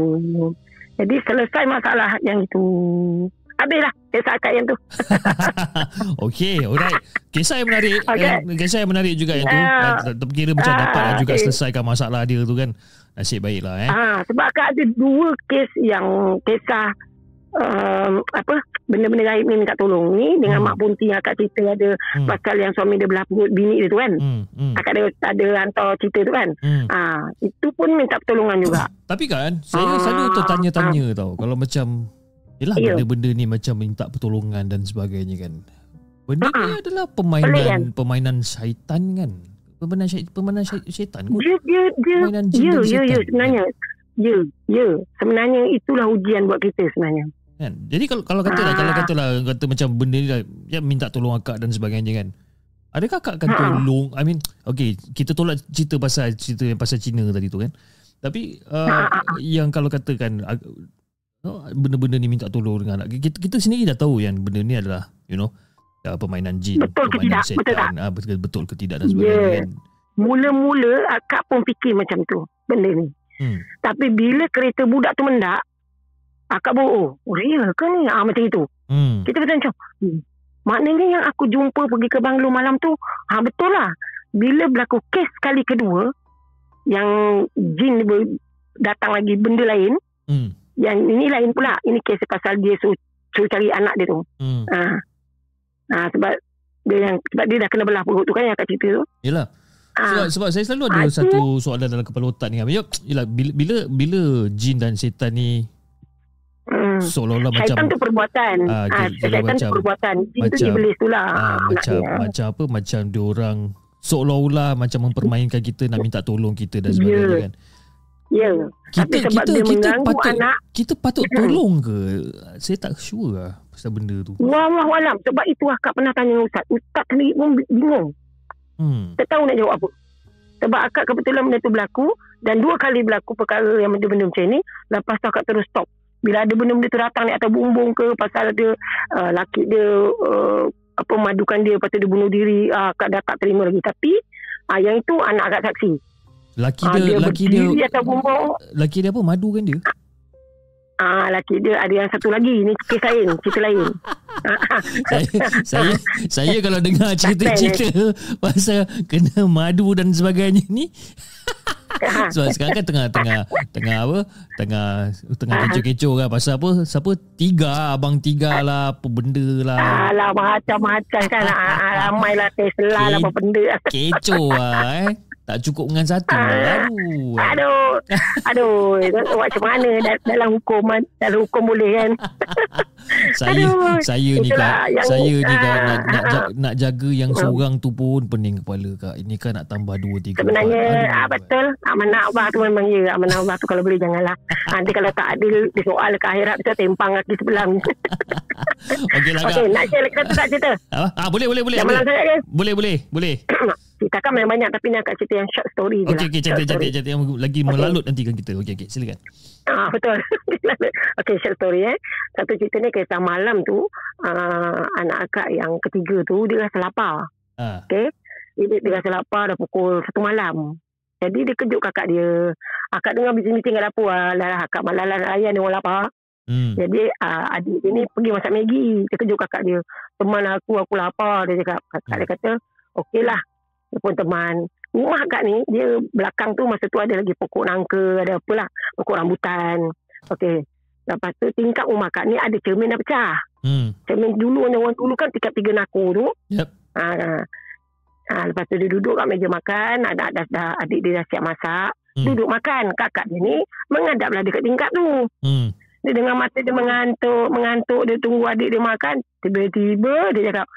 Jadi selesai masalah yang itu. Habislah kisah akak yang tu. Okey, alright. Kisah yang menarik. Okay. Eh, kisah yang menarik juga yang tu. Ah. Uh, Kira macam Ah, dapat juga eh. selesaikan masalah dia tu kan. Nasib baiklah eh. Ah, sebab akak ada dua kes yang kisah um, apa benda-benda gaib ni minta tolong ni dengan Hmm. mak punti yang akak cerita ada Hmm. pasal yang suami dia belah perut bini dia tu kan. Hmm, hmm, Akak ada ada hantar cerita tu kan. hmm. Ah, itu pun minta pertolongan juga. Tapi kan saya Ah, selalu tertanya-tanya tau kalau macam Yelah Ya. benda-benda ni macam minta pertolongan dan sebagainya kan. Benda ni Ah, adalah Pelik kan? permainan permainan syaitan kan. Permainan syaitan, permainan syai- syaitan kot. Dia dia dia Permainan jin ya dan ya syaitan. ya sebenarnya. Ya, ya. Sebenarnya itulah ujian buat kita sebenarnya. Kan? Jadi kalau kalau katalah Ah. kalau katalah kata macam benda ni lah, ya minta tolong akak dan sebagainya kan. Adakah akak akan tolong I mean Okay Kita tolak cerita pasal Cerita yang pasal Cina tadi tu kan Tapi uh, Ha, Yang kalau katakan oh, Benda-benda ni minta tolong dengan anak kita, kita sendiri dah tahu yang Benda ni adalah You know uh, Permainan jin Betul ke Permainan tidak? Betul tak? Ah, betul, betul ke tidak dan sebagainya Ya. kan Mula-mula akak pun fikir macam tu benda ni. hmm. Tapi bila kereta budak tu mendak, akak baru, oh, real ke ni? Ah, macam itu. Hmm. Kita macam, hmm, maknanya yang aku jumpa pergi ke Banglo malam tu, ha betul lah. Bila berlaku kes kali kedua, yang jin datang lagi benda lain, Hmm. yang ini lain pula. Ini kes pasal dia suruh, suruh cari anak dia tu. Hmm. Ha. Ha, sebab dia yang sebab dia dah kena belah perut tu kan yang akak cerita tu. Yelah sebab, sebab saya selalu ada Ah, satu soalan dalam kepala otak ni yelah bila, bila bila jin dan setan ni Hmm. seolah-olah macam Syaitan tu perbuatan. Ah, Ah, kira syaitan macam- tu perbuatan. Jin tu macam- iblis tu lah. Ah, macam maknanya. macam apa macam dia orang seolah-olah macam mempermainkan kita nak minta tolong kita dan sebagainya Ya. kan. Ya. Kita Tapi kita dia kita patut anak, kita patut Hmm. tolong ke? Saya tak sure lah pasal benda tu. Wallah alam. Sebab itu akak pernah tanya Ustaz. Ustaz sendiri pun bingung. Hmm. Tak tahu nak jawab apa. Sebab akak kebetulan benda tu berlaku dan dua kali berlaku perkara yang benda-benda macam ni. Lepas tu akak terus stop. Bila ada benda-benda tu datang ni atas bumbung ke pasal ada uh, laki dia uh, apa madukan dia lepas tu dia bunuh diri uh, akak dah tak terima lagi tapi uh, yang itu anak akak saksi Laki Ah, dia, dia laki dia atas bumbung laki dia apa? Madu kan dia? Ah, laki dia ada yang satu lagi. Ni kes lain, cerita lain. saya saya saya kalau dengar cerita-cerita pasal kena madu dan sebagainya ni Ha. Sebab sekarang kan tengah tengah tengah apa? Tengah tengah kecoh-kecoh kan pasal apa? Siapa? Tiga, abang tiga lah, apa benda lah. Alah macam-macam kan Ah, ah, Ramai lah Tesla lah apa benda Kecoh lah eh. Tak cukup dengan satu. Ah. Aduh. Aduh Aduh macam mana da- Dalam hukum Dalam hukum boleh kan Saya Aduh, saya ni kak, yang- saya ni kak ah, nak nak, ah, ja- nak jaga yang Hmm. seorang tu pun pening kepala kak. Ini kan nak tambah dua tiga. Sebenarnya empat. ah, Aduh. Betul Amanah Allah tu memang ya Amanah Allah tu kalau boleh janganlah Nanti kalau tak adil Disoal ke akhirat Bisa tempang kaki sebelah Okey lah kak. Okey nak share tak cerita Apa? Ah boleh boleh boleh. Yang Boleh kan boleh boleh. boleh. Cerita kan memang banyak Tapi ni akak cerita yang short story je Okey lah okey cantik cantik cantik yang lagi melalut nanti kan kita. Okey okey silakan. Ah betul. Okey short story eh. Satu cerita ni kisah malam tu uh, anak akak yang ketiga tu dia rasa lapar. Ah. Okey. Dia, dia rasa lapar dah pukul satu malam. Jadi dia kejut kakak dia. Akak dengar bising-bising kat dapur lah. Lah akak malam lah ayah dia orang lapar. Hmm. Jadi uh, adik dia ni pergi masak Maggi. Dia kejut kakak dia. Teman aku, aku lapar. Dia cakap. Kakak dia kata, okey lah. Dia pun teman. Rumah akak ni, dia belakang tu masa tu ada lagi pokok nangka, ada apalah. Pokok rambutan. Okey. Lepas tu tingkap rumah akak ni ada cermin dah pecah. Hmm. Cermin dulu, orang dulu kan tingkat tiga naku tu. Yep. Ha, ha, lepas tu dia duduk kat meja makan. Ada, ada, dah, adik dia dah siap masak. Hmm. Duduk makan. Kakak dia ni menghadaplah dekat tingkap tu. Hmm. Dia dengan mata dia mengantuk, mengantuk. Dia tunggu adik dia makan. Tiba-tiba dia cakap,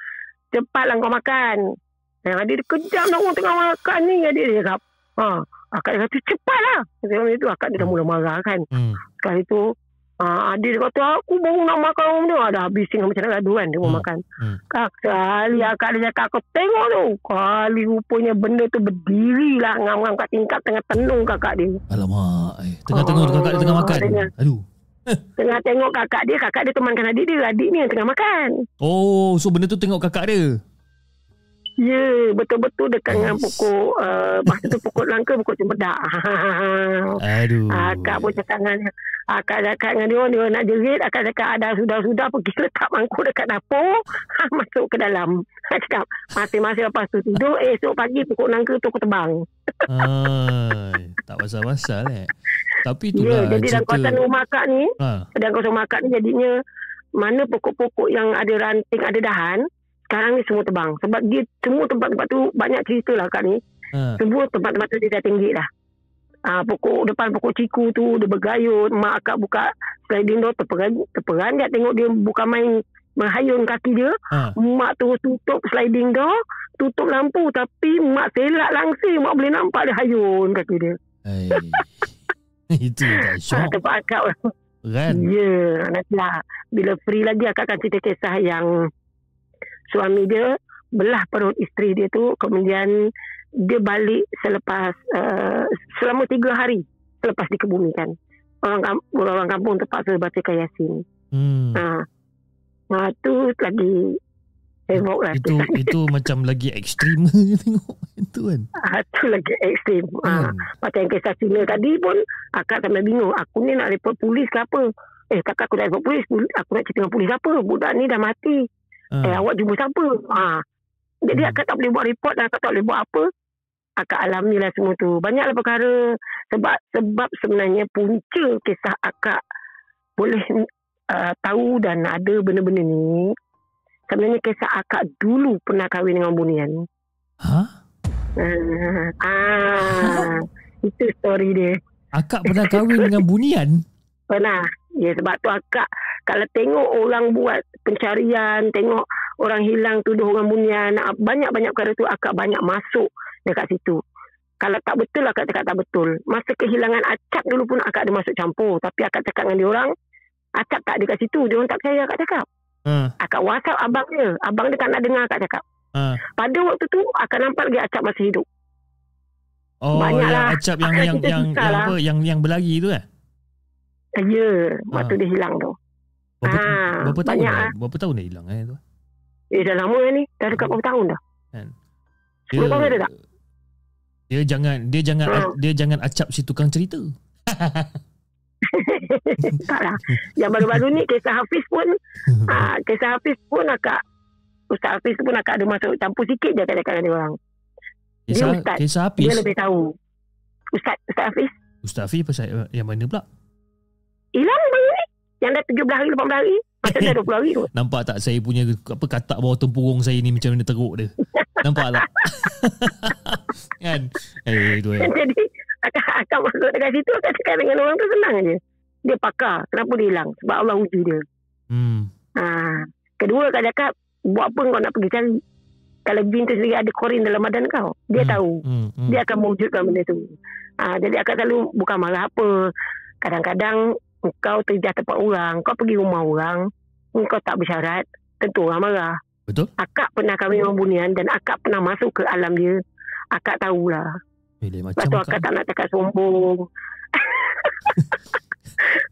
cepatlah kau makan. Yang adik dia kejam dah orang tengah makan ni. Adik dia cakap, ha, akak dia kata, cepatlah. Macam itu akak dia dah mula marah kan. Hmm. Sekali tu, ha, adik dia kata, aku baru nak makan orang tu. Dah habis tinggal macam nak gaduh kan. Dia mau Hmm. makan. Hmm. Kak, sekali akak dia cakap, aku tengok tu. Kali rupanya benda tu berdiri lah. Ngam-ngam kat tingkap tengah tenung kakak dia. Alamak. Eh, tengah-tengah tu kakak dia tengah makan. tengah. Aduh. Tengah tengok kakak dia, kakak dia temankan adik dia. Adik ni yang tengah makan. Oh, so benda tu tengok kakak dia. Ya, betul-betul dekat dengan pokok, uh, masa tu pokok langka, pokok cempedak. Aduh. Akak pun cakap dengan Akak cakap dengan dia, dia nak jerit. Akak cakap, ada sudah-sudah pergi letak mangkuk dekat dapur. masuk ke dalam. Akak cakap, masing-masing lepas tu tidur. Esok pagi pokok nangka tu aku tebang. Ay, tak pasal-pasal eh. Tapi Ya, itulah jadi dalam cerita. kawasan rumah akak ni, Ha. dalam kawasan rumah akak ni jadinya, mana pokok-pokok yang ada ranting, ada dahan, sekarang ni semua tebang. Sebab dia semua tempat-tempat tu banyak cerita lah akak ni. Ha. Semua tempat-tempat tu dia dah tinggi dah. Ah, pokok depan pokok ciku tu dia bergayut. Mak akak buka sliding door terperan, terperanjat tengok dia bukan main menghayun kaki dia. Ha. Mak tu tutup sliding door, tutup lampu tapi mak selak langsir. Mak boleh nampak dia hayun kaki dia. Itu dah Ah, syok tempat akak kan. Ya, nantilah. Bila free lagi akak akan cerita kisah yang suami dia belah perut isteri dia tu kemudian dia balik selepas uh, selama tiga hari selepas dikebumikan. Orang kampung, orang kampung terpaksa baca Yasin. Hmm. Ha. Ha, tu lagi heboh lah. Itu kisah. itu macam lagi ekstrim tengok itu kan. Ha, tu lagi ekstrim. Ha. Kan? Macam yang kisah Cina tadi pun akak sampai bingung. Aku ni nak report polis ke apa? Eh kakak aku nak report polis. Aku nak cerita dengan polis apa? Budak ni dah mati. Ha. Eh awak jumpa siapa? Ha. Jadi Hmm. akak tak boleh buat report dan akak tak boleh buat apa. Akak alamilah semua tu. Banyaklah perkara. Sebab sebab sebenarnya punca kisah akak boleh uh, tahu dan ada benda-benda ni. Sebenarnya kisah akak dulu pernah kahwin dengan bunian. Ha? Ah, ah, itu story dia. Akak pernah kahwin dengan bunian? Pernah. Ya sebab tu akak kalau tengok orang buat pencarian, tengok orang hilang tuduh orang bunian, banyak-banyak perkara tu akak banyak masuk dekat situ. Kalau tak betul akak cakap tak betul. Masa kehilangan acap dulu pun akak ada masuk campur. Tapi akak cakap dengan dia orang, acap tak ada kat situ. Dia orang tak percaya akak cakap. Ha. Akak whatsapp abang dia. Abang dia tak nak dengar akak cakap. Ha. Pada waktu tu akak nampak lagi acap masih hidup. Oh, Banyaklah. yang acap yang yang yang, kisah yang lah. apa yang yang berlari tu eh? Ya, waktu Ah. dia hilang tu. Berapa, Ah, berapa tahun banyak dah? ah. Berapa tahun dah hilang eh tu? Eh dah lama ni. Dah dekat berapa tahun dah. Dia, 10 tahun ada tak? Dia jangan dia jangan Ha. dia jangan acap si tukang cerita. tak lah. Yang baru-baru ni kisah Hafiz pun ah, kisah Hafiz pun akak Ustaz Hafiz pun akak ada masuk campur sikit je kat dekat dia orang. Kisah ustaz. kisah Dia Hafiz. lebih tahu. Ustaz Ustaz Hafiz. Ustaz Hafiz pasal yang mana pula? Hilang baru ni. Yang dah 17 hari, 18 hari. Macam dah 20 hari tu. Nampak tak saya punya apa katak bawah tempurung saya ni macam mana teruk dia? Nampak tak? kan? Eh, itu eh. Jadi akan, akan masuk dekat situ akan cakap dengan orang tu senang je. Dia pakar. Kenapa dia hilang? Sebab Allah uji dia. Hmm. Ha. Kedua kau cakap buat apa kau nak pergi cari? Kalau jin tu sendiri ada korin dalam badan kau, dia Hmm, tahu. Hmm. hmm. Dia akan mewujudkan benda tu. Ha, jadi akak selalu bukan marah apa. Kadang-kadang kau terjah tempat orang, kau pergi rumah orang, kau tak bersyarat, tentu orang marah. Betul? Akak pernah kahwin dengan bunian dan akak pernah masuk ke alam dia. Akak tahulah. Eh, dia Lepas macam tu akak tak nak cakap sombong.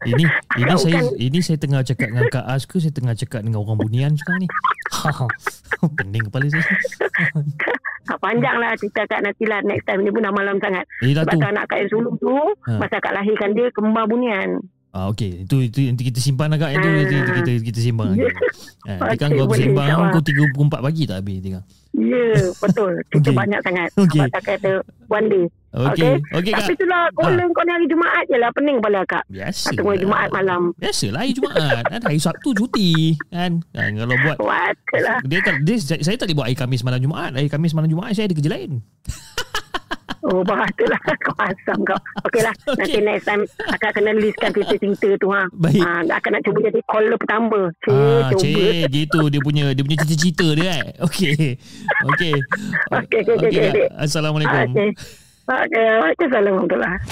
Ini ini Kau saya kan- ini saya tengah cakap dengan Kak Az ke saya tengah cakap dengan orang bunian sekarang ni. Pening kepala saya. Kak panjang lah cerita kak nantilah next time ni pun dah malam sangat. Eh Sebab tu anak kak yang sulung tu, Ha. masa kak lahirkan dia kembar bunian. Ah okey, itu itu nanti kita simpan agak yang tu Ah. nanti kita kita, kita simpan. Ya. Ha, nanti kan kau sembang insyaAllah. kau 34 pagi tak habis tengok. Ya, betul. Cerita Okey. banyak sangat. Okey. Abang tak kata one day. Okey. Okey Kak. Tapi itulah, kola kau ni hari Jumaat je lah. Pening kepala kak. Biasa. Tunggu Jumaat malam. Biasalah hari Jumaat kan hari Sabtu cuti kan. kan kalau buat lah. dia, tak- dia saya, tak boleh buat hari Khamis malam Jumaat. Hari Khamis malam Jumaat saya ada kerja lain. Oh, betul lah. Kau asam kau. Okey lah. Nanti next time akan kena listkan cerita-cerita tu. Ha. Baik. Ha, akan nak cuba jadi caller pertama. Cik, Ah, cuba. cik, gitu dia punya dia punya cita-cita dia eh. Okey. Okey. Okey, okey, okey, Kak. okey. Assalamualaikum. Okey. Okey. Waalaikumsalam warahmatullahi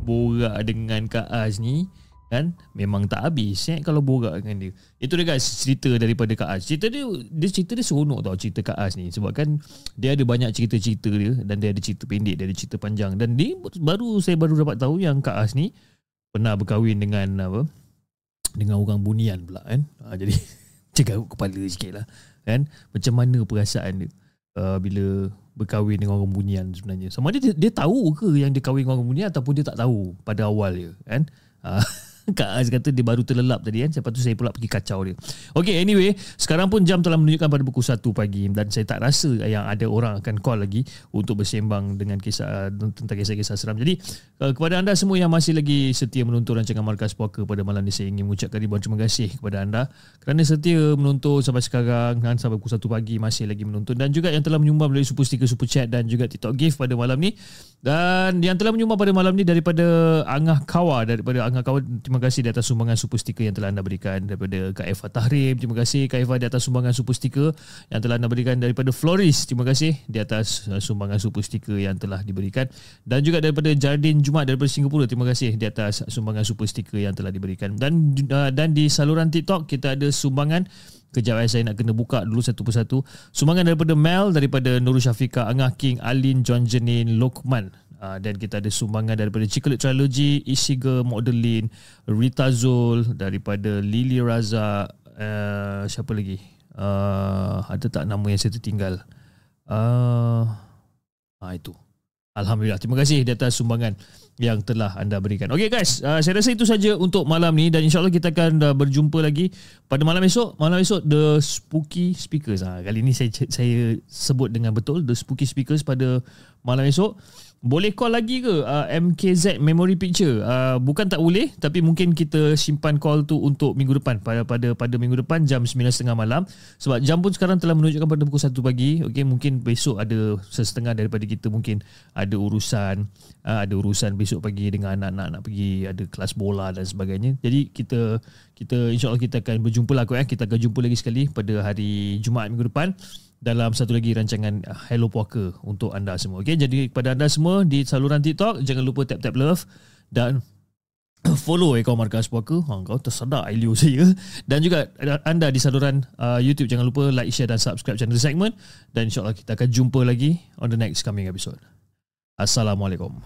borak dengan Kak Az ni kan memang tak habis eh kalau borak dengan dia. Itu dia guys cerita daripada Kak Az. Cerita dia dia cerita dia seronok tau cerita Kak Az ni sebab kan dia ada banyak cerita-cerita dia dan dia ada cerita pendek, dia ada cerita panjang dan ni baru saya baru dapat tahu yang Kak Az ni pernah berkahwin dengan apa dengan orang bunian pula kan. Ha, jadi cakap kepala sikit lah kan macam mana perasaan dia uh, bila berkahwin dengan orang bunian sebenarnya. Sama ada dia, dia tahu ke yang dia kahwin dengan orang bunian ataupun dia tak tahu pada awal dia kan. Uh, Kak Az kata dia baru terlelap tadi kan. Lepas tu saya pula pergi kacau dia. Okay anyway. Sekarang pun jam telah menunjukkan pada pukul 1 pagi. Dan saya tak rasa yang ada orang akan call lagi. Untuk bersembang dengan kisah tentang kisah-kisah seram. Jadi uh, kepada anda semua yang masih lagi setia menonton rancangan Markas Puaka pada malam ni. Saya ingin mengucapkan ribuan terima kasih kepada anda. Kerana setia menonton sampai sekarang. Dan sampai pukul 1 pagi masih lagi menonton. Dan juga yang telah menyumbang melalui super sticker, super chat dan juga TikTok gift pada malam ni. Dan yang telah menyumbang pada malam ni daripada Angah Kawa. Daripada Angah Kawa, terima kasih di atas sumbangan super sticker yang telah anda berikan. Daripada Kak Eva Tahrim, terima kasih Kak Eva di atas sumbangan super sticker yang telah anda berikan. Daripada Floris, terima kasih di atas uh, sumbangan super sticker yang telah diberikan. Dan juga daripada Jardin Jumat daripada Singapura, terima kasih di atas sumbangan super sticker yang telah diberikan. Dan uh, dan di saluran TikTok, kita ada sumbangan Kejap eh, saya nak kena buka dulu satu persatu. Sumbangan daripada Mel, daripada Nurul Syafiqah, Angah King, Alin, John Jenin, Lokman. Uh, dan kita ada sumbangan daripada Chocolate Trilogy, Isiga, Magdalene, Rita Zul, daripada Lily Raza, uh, siapa lagi? Uh, ada tak nama yang saya tertinggal? Uh, ah, itu. Alhamdulillah. Terima kasih di atas sumbangan yang telah anda berikan. Okay guys, uh, saya rasa itu saja untuk malam ni dan insyaAllah kita akan uh, berjumpa lagi pada malam esok. Malam esok The Spooky Speakers. Ha, kali ni saya saya sebut dengan betul The Spooky Speakers pada malam esok. Boleh call lagi ke uh, MKZ Memory Picture? Uh, bukan tak boleh tapi mungkin kita simpan call tu untuk minggu depan pada pada pada minggu depan jam 9.30 malam sebab jam pun sekarang telah menunjukkan pada pukul 1 pagi. Okey mungkin besok ada sesetengah daripada kita mungkin ada urusan uh, ada urusan besok pagi dengan anak-anak nak pergi ada kelas bola dan sebagainya. Jadi kita kita insyaallah kita akan berjumpa lah kot eh. Kita akan jumpa lagi sekali pada hari Jumaat minggu depan dalam satu lagi rancangan Hello Puaka untuk anda semua. Okey, jadi kepada anda semua di saluran TikTok jangan lupa tap tap love dan follow akaun Markas Puaka. Ha, kau tersedak Ailio saya. Dan juga anda di saluran uh, YouTube jangan lupa like, share dan subscribe channel segmen dan insyaallah kita akan jumpa lagi on the next coming episode. Assalamualaikum.